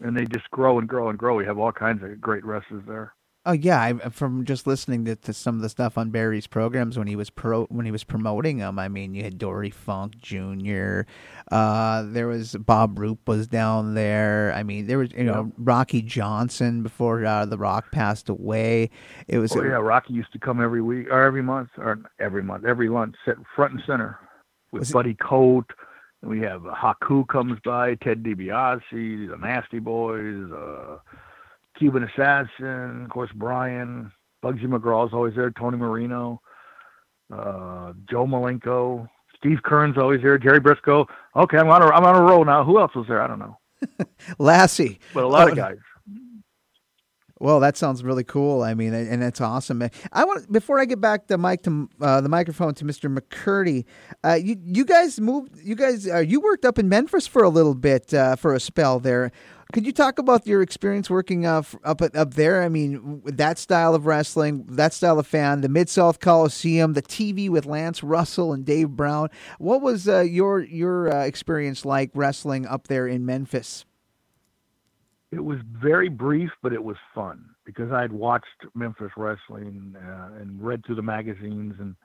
And they just grow and grow and grow. We have all kinds of great wrestlers there. Oh yeah, I, from just listening to, to some of the stuff on Barry's programs when he was pro when he was promoting them. I mean, you had Dory Funk Jr. Uh, there was Bob Roop was down there. I mean, there was you know Rocky Johnson before uh, the Rock passed away. It was Oh yeah, Rocky used to come every week or every month or every month, every lunch, sit front and center with it- Buddy Colt, We have uh, Haku comes by, Ted DiBiase, the Nasty Boys, uh, Cuban Assassin, of course Brian, Bugsy McGraw's always there, Tony Marino, uh, Joe Malenko, Steve Keirn's always there, Jerry Brisco. Okay, I'm on a I'm on a roll now. Who else was there? I don't know. [laughs] Lassie. But a lot oh, of guys. Well, that sounds really cool. I mean, and that's awesome. I want before I get back the mic to uh, the microphone to Mr. McCurdy. Uh, you you guys moved. You guys uh, you worked up in Memphis for a little bit uh, for a spell there. Could you talk about your experience working uh, up up there? I mean, that style of wrestling, that style of fan, the Mid South Coliseum, the TV with Lance Russell and Dave Brown. What was uh, your your experience like wrestling up there in Memphis? It was very brief, but it was fun because I had watched Memphis wrestling uh, and read through the magazines. And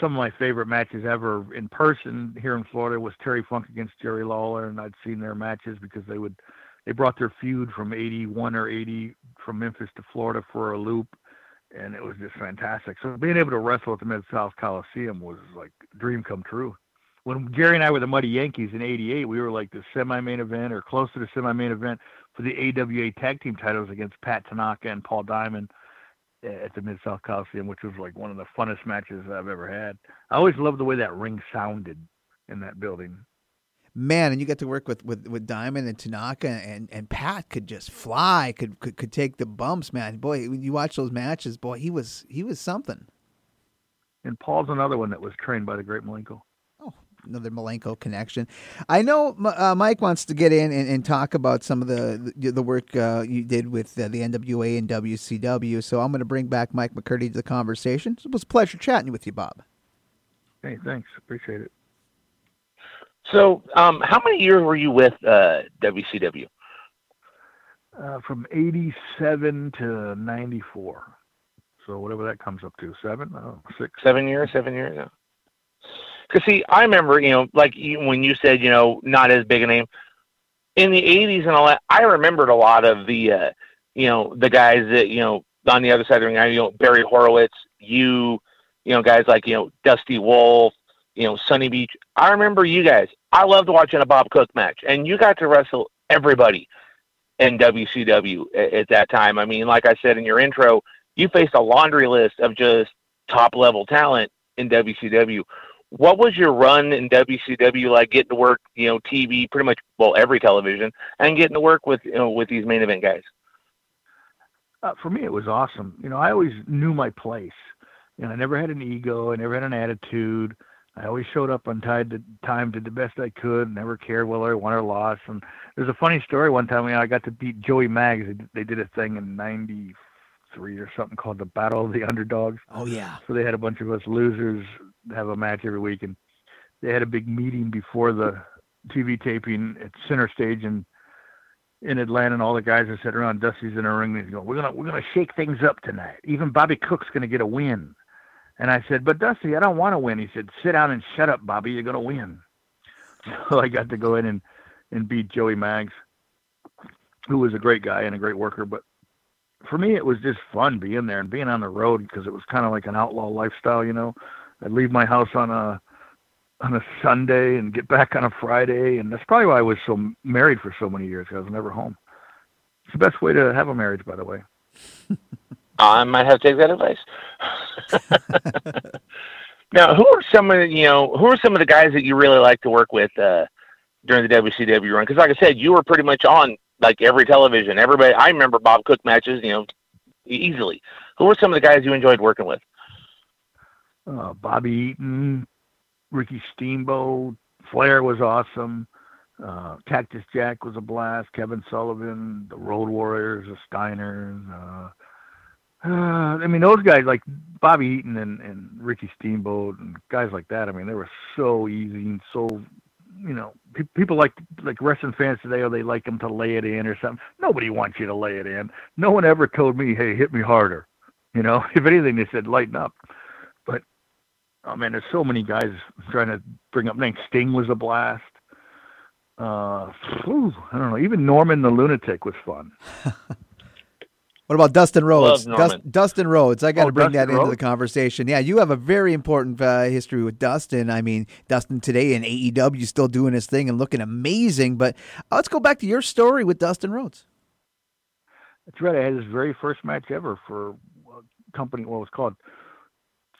some of my favorite matches ever in person here in Florida was Terry Funk against Jerry Lawler, and I'd seen their matches because they would they brought their feud from 81 or 80 from Memphis to Florida for a loop and it was just fantastic. So being able to wrestle at the Mid South Coliseum was like dream come true when Jerry and I were the Muddy Yankees in '88, we were like the semi-main event or close to the semi-main event for the AWA tag team titles against Pat Tanaka and Paul Diamond eh, at the Mid South Coliseum, which was like one of the funnest matches I've ever had. I always loved the way that ring sounded in that building. Man, and you got to work with, with, with Diamond and Tanaka and, and Pat could just fly, could, could could take the bumps, man. Boy, when you watch those matches, boy, he was he was something. And Paul's another one that was trained by the great Malenko another Malenko connection. I know uh, Mike wants to get in and, and, talk about some of the the, the work uh, you did with uh, the NWA and WCW. So I'm going to bring back Mike McCurdy to the conversation. It was a pleasure chatting with you, Bob. Hey, thanks. Appreciate it. So, um, how many years were you with WCW? Uh, uh, from 87 to 94. So whatever that comes up to, seven, oh, six, seven years, seven years. Yeah. Because see, I remember, you know, like when you said, you know, not as big a name in the '80s and all that. I remembered a lot of the, uh, you know, the guys that you know on the other side of the ring. You know, Barry Horowitz, you, you know, guys like you know Dusty Wolf, you know, Sunny Beach. I remember you guys. I loved watching a Bob Cook match, and you got to wrestle everybody in WCW at, at that time. I mean, like I said in your intro, you faced a laundry list of just top level talent in WCW what was your run in WCW like getting to work, you know, TV, pretty much well every television, and getting to work with you know with these main event guys? Uh, for me, it was awesome. You know, I always knew my place. You know, I never had an ego. I never had an attitude. I always showed up on time, to, time, did the best I could, never cared whether I won or lost. And there's a funny story. One time, you know, I got to beat Joey Maggs. They did a thing in '93 or something called the Battle of the Underdogs. Oh yeah. So they had a bunch of us losers have a match every week, and they had a big meeting before the TV taping at Center Stage in in Atlanta, and all the guys are sitting around. Dusty's in a ring, and he's going, "We're gonna we're gonna shake things up tonight. Even Bobby Cook's gonna get a win." And I said, "But Dusty, I don't want to win." He said, "Sit down and shut up, Bobby. You're gonna win." [laughs] So I got to go in and and beat Joey Maggs, who was a great guy and a great worker. But for me, it was just fun being there and being on the road because it was kind of like an outlaw lifestyle, you know. I'd leave my house on a on a Sunday and get back on a Friday, and that's probably why I was so married for so many years. I was never home. It's the best way to have a marriage, by the way. [laughs] I might have to take that advice. [laughs] [laughs] now, who are some of the, you know who are some of the guys that you really like to work with uh, during the WCW run? Because, like I said, you were pretty much on like every television. Everybody, I remember Bob Cook matches, you know, easily. Who were some of the guys you enjoyed working with? Uh, Bobby Eaton, Ricky Steamboat, Flair was awesome. Uh, Cactus Jack was a blast. Kevin Sullivan, the Road Warriors, the Steiners. Uh, uh, [sighs] I mean, those guys like Bobby Eaton and, and Ricky Steamboat and guys like that. I mean, they were so easy and so, you know, pe- people like like wrestling fans today. or they like them to lay it in or something. Nobody wants you to lay it in. No one ever told me, "Hey, hit me harder." You know, [laughs] if anything, they said lighten up. But oh man, there's so many guys trying to bring up names. Sting was a blast. Uh, whew, I don't know. Even Norman the Lunatic was fun. [laughs] What about Dustin Rhodes? Love Dust, Dustin Rhodes. I got to Oh, bring Dustin that into the conversation. Yeah, you have a very important uh, history with Dustin. I mean, Dustin today in AEW still doing his thing and looking amazing. But uh, let's go back to your story with Dustin Rhodes. That's right. I had his very first match ever for a company, what was called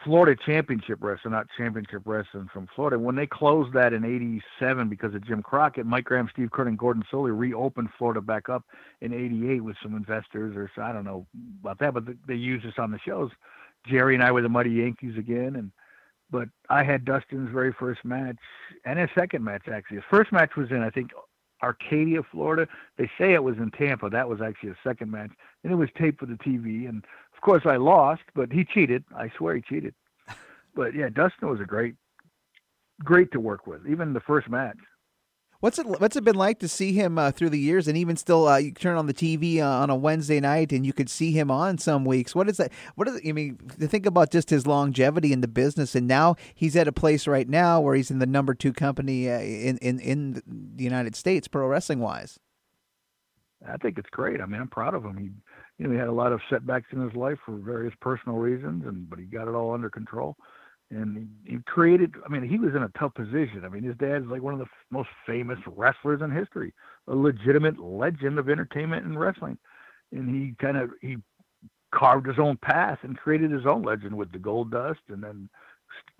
Florida Championship Wrestling, not Championship Wrestling from Florida. When they closed that in '87 because of Jim Crockett, Mike Graham, Steve Keirn, and Gordon Solie reopened Florida back up in '88 with some investors, or so, I don't know about that, but they used us on the shows. Jerry and I were the Muddy Yankees again, and but I had Dustin's very first match and his second match actually. His first match was in I think Arcadia, Florida. They say it was in Tampa. That was actually a second match, and it was taped for the TV. And course, I lost, but he cheated. I swear he cheated. But yeah, Dustin was a great, great to work with. Even the first match. What's it What's it been like to see him uh, through the years, and even still, uh, you turn on the TV uh, on a Wednesday night, and you could see him on some weeks. What is that? What is? It, I mean, to think about just his longevity in the business, and now he's at a place right now where he's in the number two company uh, in in in the United States, pro wrestling wise. I think it's great. I mean, I'm proud of him. He, you know, he had a lot of setbacks in his life for various personal reasons, and but he got it all under control. And he, he created. I mean, he was in a tough position. I mean, his dad's like one of the f- most famous wrestlers in history, a legitimate legend of entertainment and wrestling. And he kind of he carved his own path and created his own legend with the Gold Dust, and then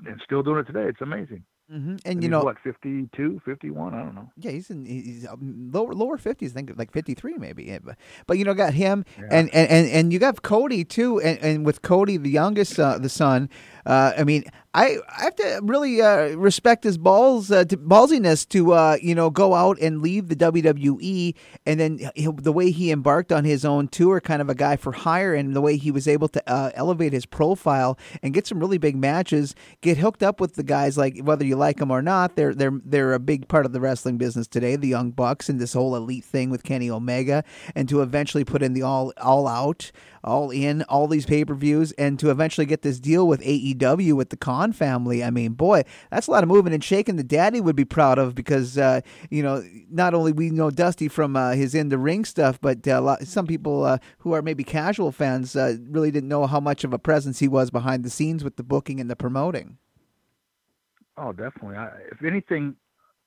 and still doing it today. It's amazing. Mm-hmm. And, And you know, what 52, 51? I don't know. Yeah, he's in he's lower lower fifties. I think like fifty three maybe. Yeah, but, but you know, got him Yeah. and, and, and, and you got Cody too. And, and with Cody, the youngest, uh, the son. Uh, I mean, I I have to really uh, respect his balls uh, to, ballsiness to uh, you know go out and leave the WWE, and then he- the way he embarked on his own tour, kind of a guy for hire, and the way he was able to uh, elevate his profile and get some really big matches, get hooked up with the guys like whether you like them or not, they're they're they're a big part of the wrestling business today, the Young Bucks and this whole elite thing with Kenny Omega, and to eventually put in the all all out, all in, all these pay per views, and to eventually get this deal with AEW with the Khan family. I mean, boy, that's a lot of moving and shaking. The daddy would be proud of because uh, you know not only we know Dusty from uh, his in the ring stuff, but uh, lot, some people uh, who are maybe casual fans uh, really didn't know how much of a presence he was behind the scenes with the booking and the promoting. Oh, definitely. I, if anything,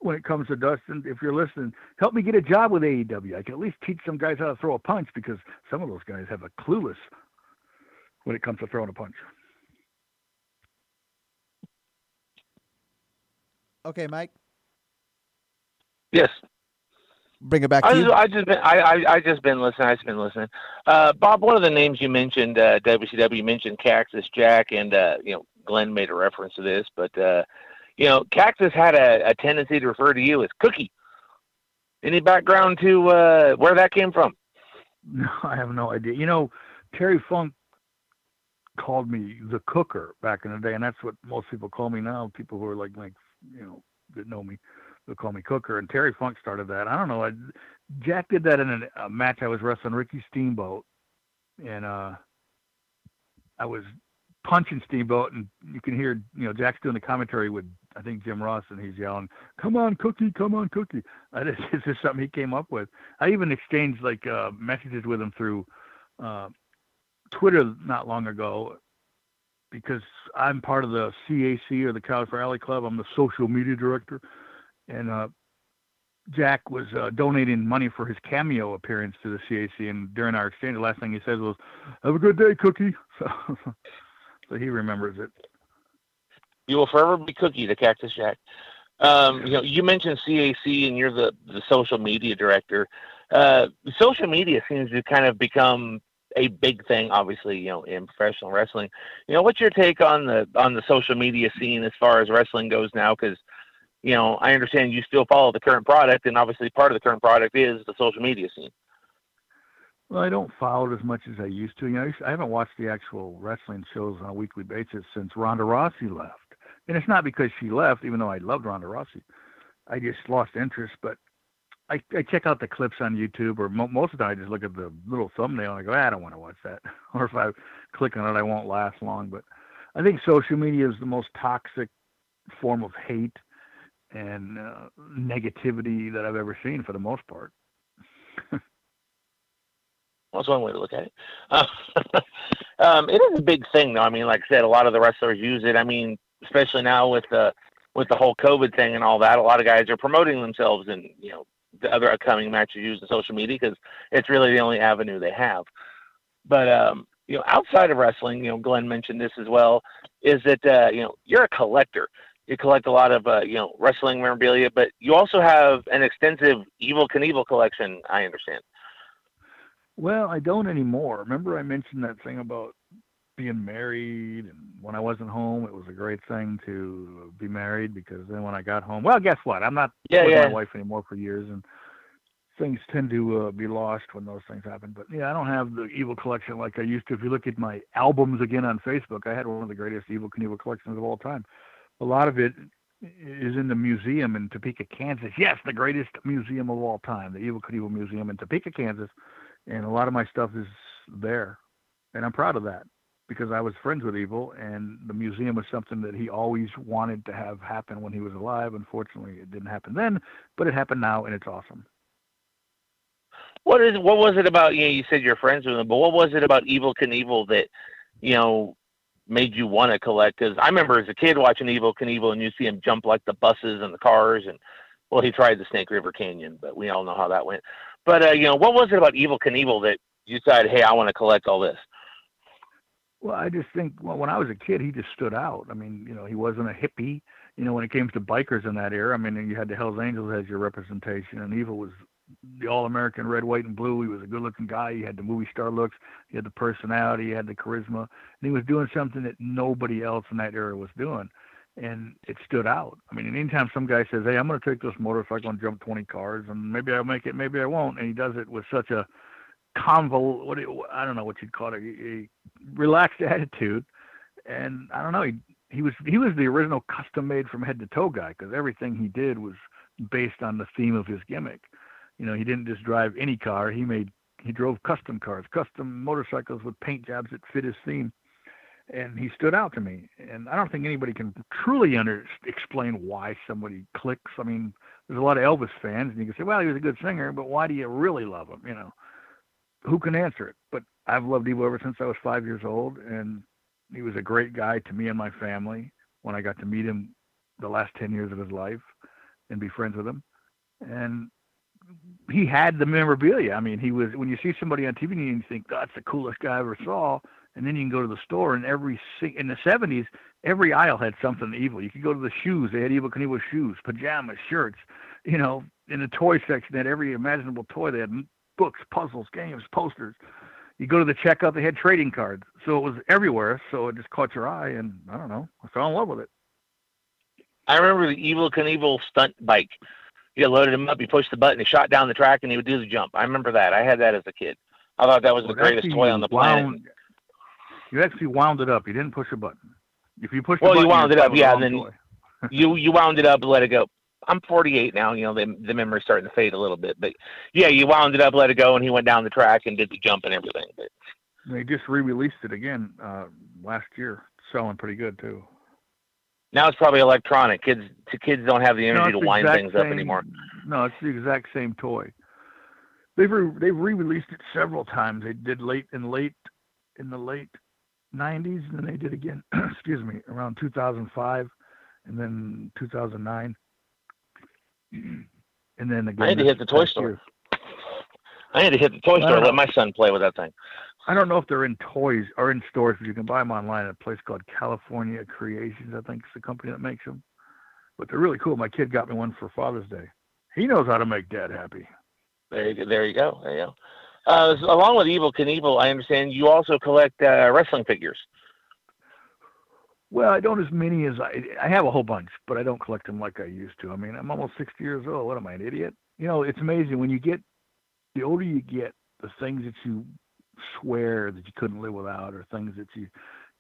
when it comes to Dustin, if you're listening, help me get a job with AEW. I can at least teach some guys how to throw a punch because some of those guys have a clueless when it comes to throwing a punch. Okay, Mike, Yes. bring it back I to just, you. I just been, I, I, I just been listening. I just been listening. Uh, Bob, one of the names you mentioned, uh, WCW, you mentioned Cactus Jack, and uh, you know Glenn made a reference to this, but uh, you know Cactus had a, a tendency to refer to you as Cookie. Any background to uh, where that came from? No, [laughs] I have no idea. You know, Terry Funk called me the cooker back in the day, and that's what most people call me now. People who are like, like you know, that know me, they'll call me cooker. And Terry Funk started that. I don't know. I, Jack did that in a, a match I was wrestling Ricky Steamboat, and uh, I was punching Steamboat, and you can hear, you know, Jack's doing the commentary with I think Jim Ross, and he's yelling, "Come on, Cookie! Come on, Cookie!" [laughs] That is, it's just something he came up with. I even exchanged like uh, messages with him through uh, Twitter not long ago because I'm part of the CAC or the Cauliflower Alley Club. I'm the social media director, and uh, Jack was uh, donating money for his cameo appearance to the CAC. And during our exchange, the last thing he says was, "Have a good day, Cookie." [laughs] So, so he remembers it. You will forever be Cookie, the Cactus Jack. Um, you know, you mentioned CAC, and you're the, the social media director. Uh, social media seems to kind of become a big thing, obviously, you know, in professional wrestling. You know, what's your take on the on the social media scene as far as wrestling goes now? Because you know, I understand you still follow the current product, and obviously, part of the current product is the social media scene. Well, I don't follow it as much as I used to. You know, I, haven't watched the actual wrestling shows on a weekly basis since Ronda Rousey left. And it's not because she left, even though I loved Ronda Rousey. I just lost interest. But I, I check out the clips on YouTube, or mo- most of the time I just look at the little thumbnail and I go, "Ah, I don't want to watch that. [laughs] or if I click on it, I won't last long. But I think social media is the most toxic form of hate and uh, negativity that I've ever seen for the most part. That's one way to look at it. Uh, [laughs] um, it is a big thing, though. I mean, like I said, a lot of the wrestlers use it. I mean, especially now with the with the whole COVID thing and all that, a lot of guys are promoting themselves and you know the other upcoming matches using social media because it's really the only avenue they have. But um, you know, outside of wrestling, you know, Glenn mentioned this as well, is that uh, you know you're a collector. You collect a lot of uh, you know wrestling memorabilia, but you also have an extensive Evel Knievel collection. I understand. Well, I don't anymore. Remember, I mentioned that thing about being married, and when I wasn't home, it was a great thing to be married because then when I got home, well, guess what? I'm not yeah, with yeah. my wife anymore for years, and things tend to uh, be lost when those things happen. But yeah, I don't have the Evel collection like I used to. If you look at my albums again on Facebook, I had one of the greatest Evel Knievel collections of all time. A lot of it is in the museum in Topeka, Kansas. Yes, the greatest museum of all time, the Evel Knievel Museum in Topeka, Kansas. And a lot of my stuff is there. And I'm proud of that because I was friends with Evel, and the museum was something that he always wanted to have happen when he was alive. Unfortunately, it didn't happen then, but it happened now, and it's awesome. What is what was it about? You know, you said you're friends with him, but what was it about Evel Knievel that you know made you want to collect? Because I remember as a kid watching Evel Knievel, and you see him jump like the buses and the cars, and well, he tried the Snake River Canyon, but we all know how that went. But uh, you know, what was it about Evel Knievel that you decided, hey, I want to collect all this? Well, I just think well, when I was a kid, he just stood out. I mean, you know, he wasn't a hippie. You know, when it came to bikers in that era, I mean, you had the Hell's Angels as your representation, and Evel was the all-American red, white, and blue. He was a good-looking guy. He had the movie star looks. He had the personality. He had the charisma, and he was doing something that nobody else in that era was doing, and it stood out. I mean, anytime some guy says, "Hey, I'm going to take this motorcycle and jump 20 cars, and maybe I'll make it, maybe I won't," and he does it with such a convol what do you, I don't know what you'd call it a, a relaxed [laughs] attitude. And I don't know he he was he was the original custom made from head to toe guy because everything he did was based on the theme of his gimmick. You know he didn't just drive any car he made he drove custom cars custom motorcycles with paint jobs that fit his theme and he stood out to me and I don't think anybody can truly under explain why somebody clicks I mean there's a lot of Elvis fans and you can say well he was a good singer but why do you really love him you know who can answer it? But I've loved Evel ever since I was five years old, and he was a great guy to me and my family. When I got to meet him the last ten years of his life and be friends with him, and he had the memorabilia. I mean, he was when you see somebody on TV and you think that's the coolest guy I ever saw, and then you can go to the store and every in the '70s, every aisle had something Evel You could go to the shoes; they had Evel Knievel shoes, pajamas, shirts. You know, in the toy section, they had every imaginable toy. They had books, puzzles, games, posters. You go to the checkout, they had trading cards. So it was everywhere. So it just caught your eye, and I don't know, I fell in love with it. I remember the Evel Knievel stunt bike. You loaded him up, you pushed the button, he shot down the track, and he would do the jump. I remember that. I had that as a kid. I thought that was Well, the greatest toy on the you planet. You actually wound it up. You didn't push a button. If you pushed Well, the you button, wound it up, yeah, and toy. [laughs] you you wound it up, let it go. I'm 48 now. You know the the memory's starting to fade a little bit, but yeah, you wound it up, let it go, and he went down the track and did the jump and everything. But They just re-released it again uh, last year, selling pretty good too. now it's probably electronic. Kids to kids don't have the energy it's to wind things up anymore. No, it's the exact same toy. They've re- they've re-released it several times. They did late in late in the late '90s, and then they did again. [clears throat] excuse me, around 2005, and then 2009, [clears throat] and then again. I had to hit the toy store. year. I had to hit the toy store, let my son play with that thing. I don't know if they're in toys or in stores, but you can buy them online at a place called California Creations. I think it's the company that makes them. But they're really cool. My kid got me one for Father's Day. He knows how to make Dad happy. There you go. There you go. There you go. Uh, along with Evel Knievel, I understand you also collect uh, wrestling figures. Well, I don't as many as I. I have a whole bunch, but I don't collect them like I used to. I mean, I'm almost 60 years old. What am I, an idiot? You know, it's amazing when you get the older you get, the things that you swear that you couldn't live without, or things that you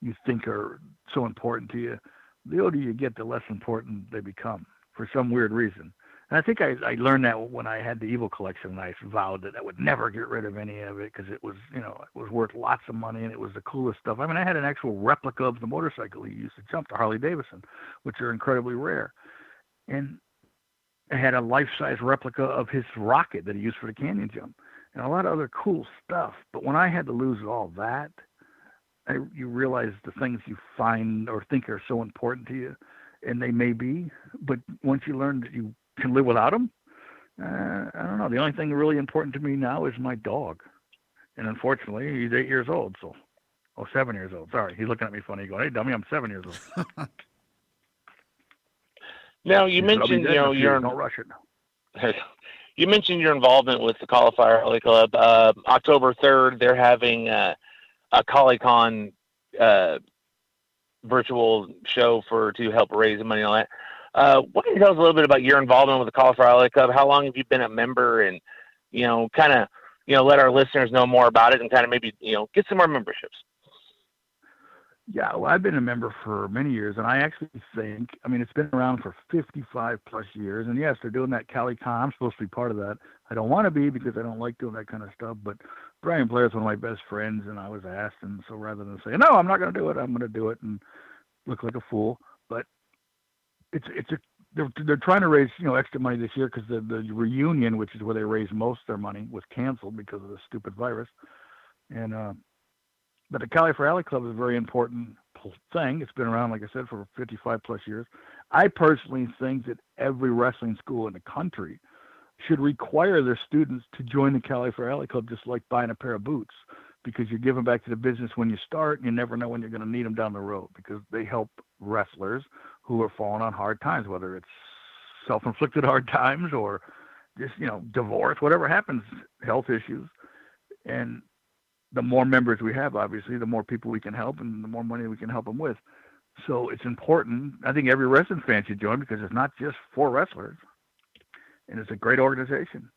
you think are so important to you. The older you get, the less important they become for some weird reason. And I think I, I learned that when I had the Evel collection, and I vowed that I would never get rid of any of it because it was, you know, it was worth lots of money and it was the coolest stuff. I mean, I had an actual replica of the motorcycle he used to jump, the Harley Davidson, which are incredibly rare. And I had a life-size replica of his rocket that he used for the canyon jump. and a lot of other cool stuff. But when I had to lose all that, I, you realize the things you find or think are so important to you, and they may be, but once you learn that you can live without them, uh, I don't know. The only thing really important to me now is my dog, and unfortunately, he's eight years old. So, oh, seven years old. Sorry, he's looking at me funny, going, "Hey, dummy, I'm seven years old." [laughs] now you mentioned you know you're don't rush it. [laughs] you mentioned your involvement with the Cauliflower Alley Club. Uh, October third, they're having uh, a ColleCon uh, virtual show for to help raise money on that. Uh, why don't you tell us a little bit about your involvement with the Cauliflower Alley Club? How long have you been a member, and you know, kind of, you know, let our listeners know more about it, and kind of maybe you know get some more memberships. Yeah, well, I've been a member for many years, and I actually think, I mean, it's been around for 55 plus years. And yes, they're doing that Cali Con. I'm supposed to be part of that. I don't want to be because I don't like doing that kind of stuff. But Brian Blair is one of my best friends, and I was asked, and so rather than say no, I'm not going to do it, I'm going to do it and look like a fool. But it's it's a they're they're trying to raise you know extra money this year because the the reunion, which is where they raise most of their money, was canceled because of the stupid virus, and. uh but the Cauliflower Alley Club is a very important thing. It's been around, like I said, for 55 plus years. I personally think that every wrestling school in the country should require their students to join the Cauliflower Alley Club, just like buying a pair of boots, because you're giving back to the business when you start, and you never know when you're going to need them down the road. Because they help wrestlers who are falling on hard times, whether it's self-inflicted [laughs] hard times or just you know divorce, whatever happens, health issues, and the more members we have, obviously, the more people we can help and the more money we can help them with. So it's important. I think every wrestling fan should join because it's not just for wrestlers, and it's a great organization.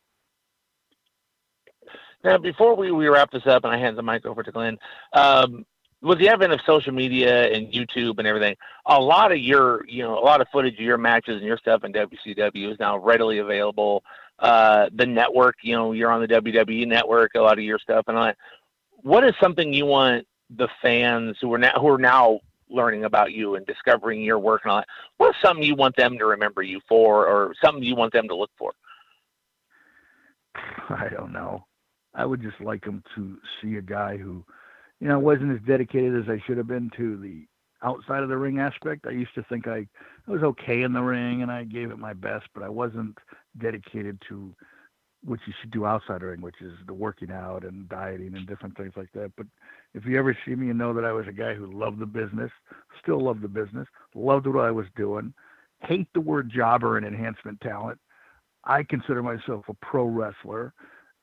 Now, before we, we wrap this up and I hand the mic over to Glenn, um, with the advent of social media and YouTube and everything, a lot of your, you know, a lot of footage of your matches and your stuff in WCW is now readily available. Uh, the network, you know, you're on the WWE network, a lot of your stuff and all that what is something you want the fans who are now who are now learning about you and discovering your work and all that? What's something you want them to remember you for, or something you want them to look for? [laughs] I don't know. I would just like them to see a guy who, you know, I wasn't as dedicated as I should have been to the outside of the ring aspect. I used to think I, I was okay in the ring and I gave it my best, but I wasn't dedicated to what you should do outside of the ring, which is the working out and dieting and different things like that. But if you ever see me and know that I was a guy who loved the business, still loved the business, loved what I was doing, hate the word jobber and enhancement talent. I consider myself a pro wrestler.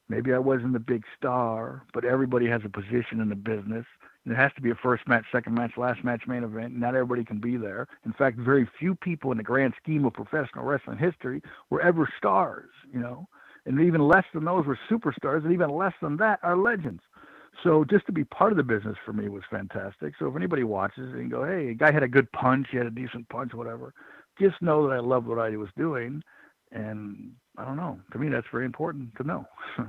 Maybe I wasn't a big star, but everybody has a position in the business. It has to be a first match, second match, last match, main event. Not everybody can be there. In fact, very few people in the grand scheme of professional wrestling history were ever stars, you know and even less than those were superstars, and even less than that are legends. So just to be part of the business for me was fantastic. So if anybody watches and go, hey, a guy had a good punch, he had a decent punch, whatever, just know that I loved what I was doing, and I don't know. To me, that's very important to know. [laughs]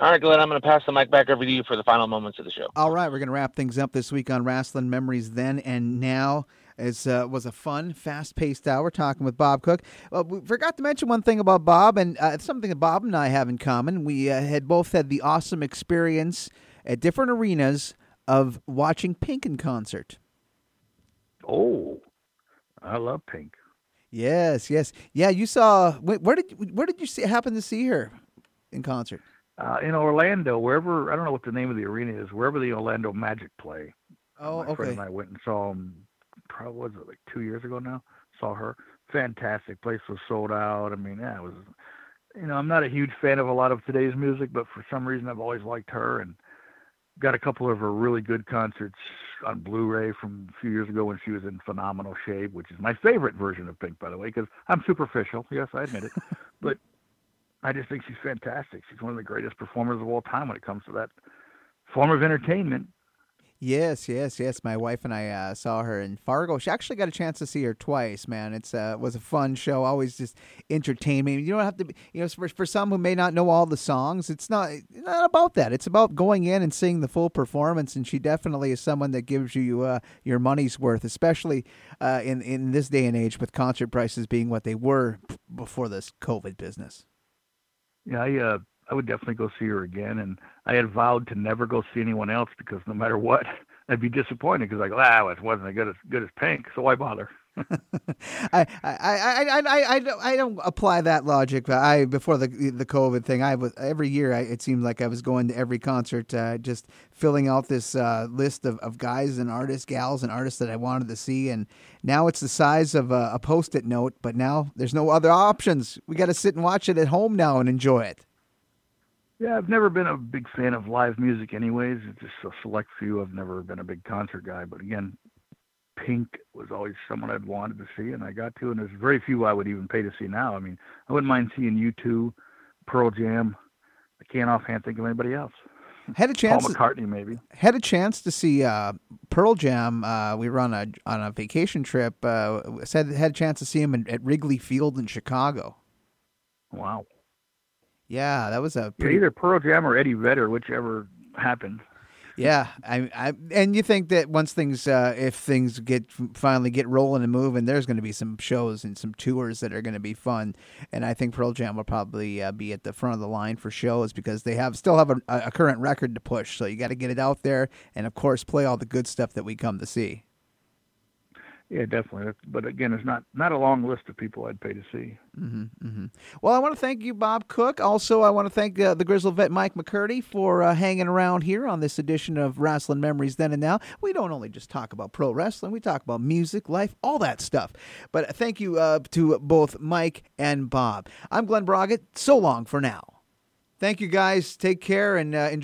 All right, Glenn, I'm going to pass the mic back over to you for the final moments of the show. All right, we're going to wrap things up this week on Wrestling Memories then and now. It uh, was a fun, fast-paced hour talking with Bob Cook. Well, we forgot to mention one thing about Bob, and uh, something that Bob and I have in common. We uh, had both had the awesome experience at different arenas of watching Pink in concert. Oh, I love Pink. Yes, yes, yeah. You saw where did where did you see, happen to see her in concert? Uh, in Orlando, wherever I don't know what the name of the arena is, wherever the Orlando Magic play. Oh, My okay. friend and I went and saw them probably was it like two years ago now. Saw her. Fantastic. Place was sold out. I mean, yeah, it was. You know, I'm not a huge fan of a lot of today's music, but for some reason I've always liked her and got a couple of her really good concerts on Blu-ray from a few years ago when she was in phenomenal shape, which is my favorite version of Pink, by the way, because I'm superficial. Yes, I admit it, [laughs] but I just think she's fantastic. She's one of the greatest performers of all time when it comes to that form of entertainment. Yes, yes, yes. My wife and I uh, saw her in Fargo. She actually got a chance to see her twice. Man, it's uh, was a fun show. Always just entertaining. You don't have to, be, you know, for, for some who may not know all the songs, it's not not about that. It's about going in and seeing the full performance. And she definitely is someone that gives you uh, your money's worth, especially uh, in in this day and age with concert prices being what they were before this COVID business. Yeah, I uh, I would definitely go see her again. And I had vowed to never go see anyone else because no matter what, [laughs] I'd be disappointed because like, ah, it wasn't as good as good as Pink, so why bother? [laughs] I, I, I, I, I, don't, I don't apply that logic. I before the the COVID thing, I was every year. I, it seemed like I was going to every concert, uh, just filling out this uh, list of, of guys and artists, gals and artists that I wanted to see. And now it's the size of a, a post-it note. But now there's no other options. We got to sit and watch it at home now and enjoy it. Yeah, I've never been a big fan of live music, anyways. It's just a select few. I've never been a big concert guy, but again, Pink was always someone I'd wanted to see, and I got to. And there's very few I would even pay to see now. I mean, I wouldn't mind seeing U2, Pearl Jam. I can't offhand think of anybody else. [laughs] Had a chance. Paul McCartney, maybe. Had a chance to see uh, Pearl Jam. Uh, we were on a on a vacation trip. Uh, said had a chance to see him in, at Wrigley Field in Chicago. Wow. Yeah, that was a pretty... yeah, either Pearl Jam or Eddie Vedder, whichever happened. Yeah, I, I, and you think that once things, uh, if things get finally get rolling and moving, there's going to be some shows and some tours that are going to be fun, and I think Pearl Jam will probably uh, be at the front of the line for shows because they have still have a, a current record to push. So you got to get it out there, and of course, play all the good stuff that we come to see. Yeah, definitely. But again, it's not not a long list of people I'd pay to see. Mm-hmm, mm-hmm. Well, I want to thank you, Bob Cook. Also, I want to thank uh, the Grizzled vet Mike McCurdy for uh, hanging around here on this edition of Wrestling Memories Then and Now. We don't only just talk about pro wrestling; we talk about music, life, all that stuff. But thank you uh, to both Mike and Bob. I'm Glenn Braget. So long for now. Thank you, guys. Take care and uh, enjoy.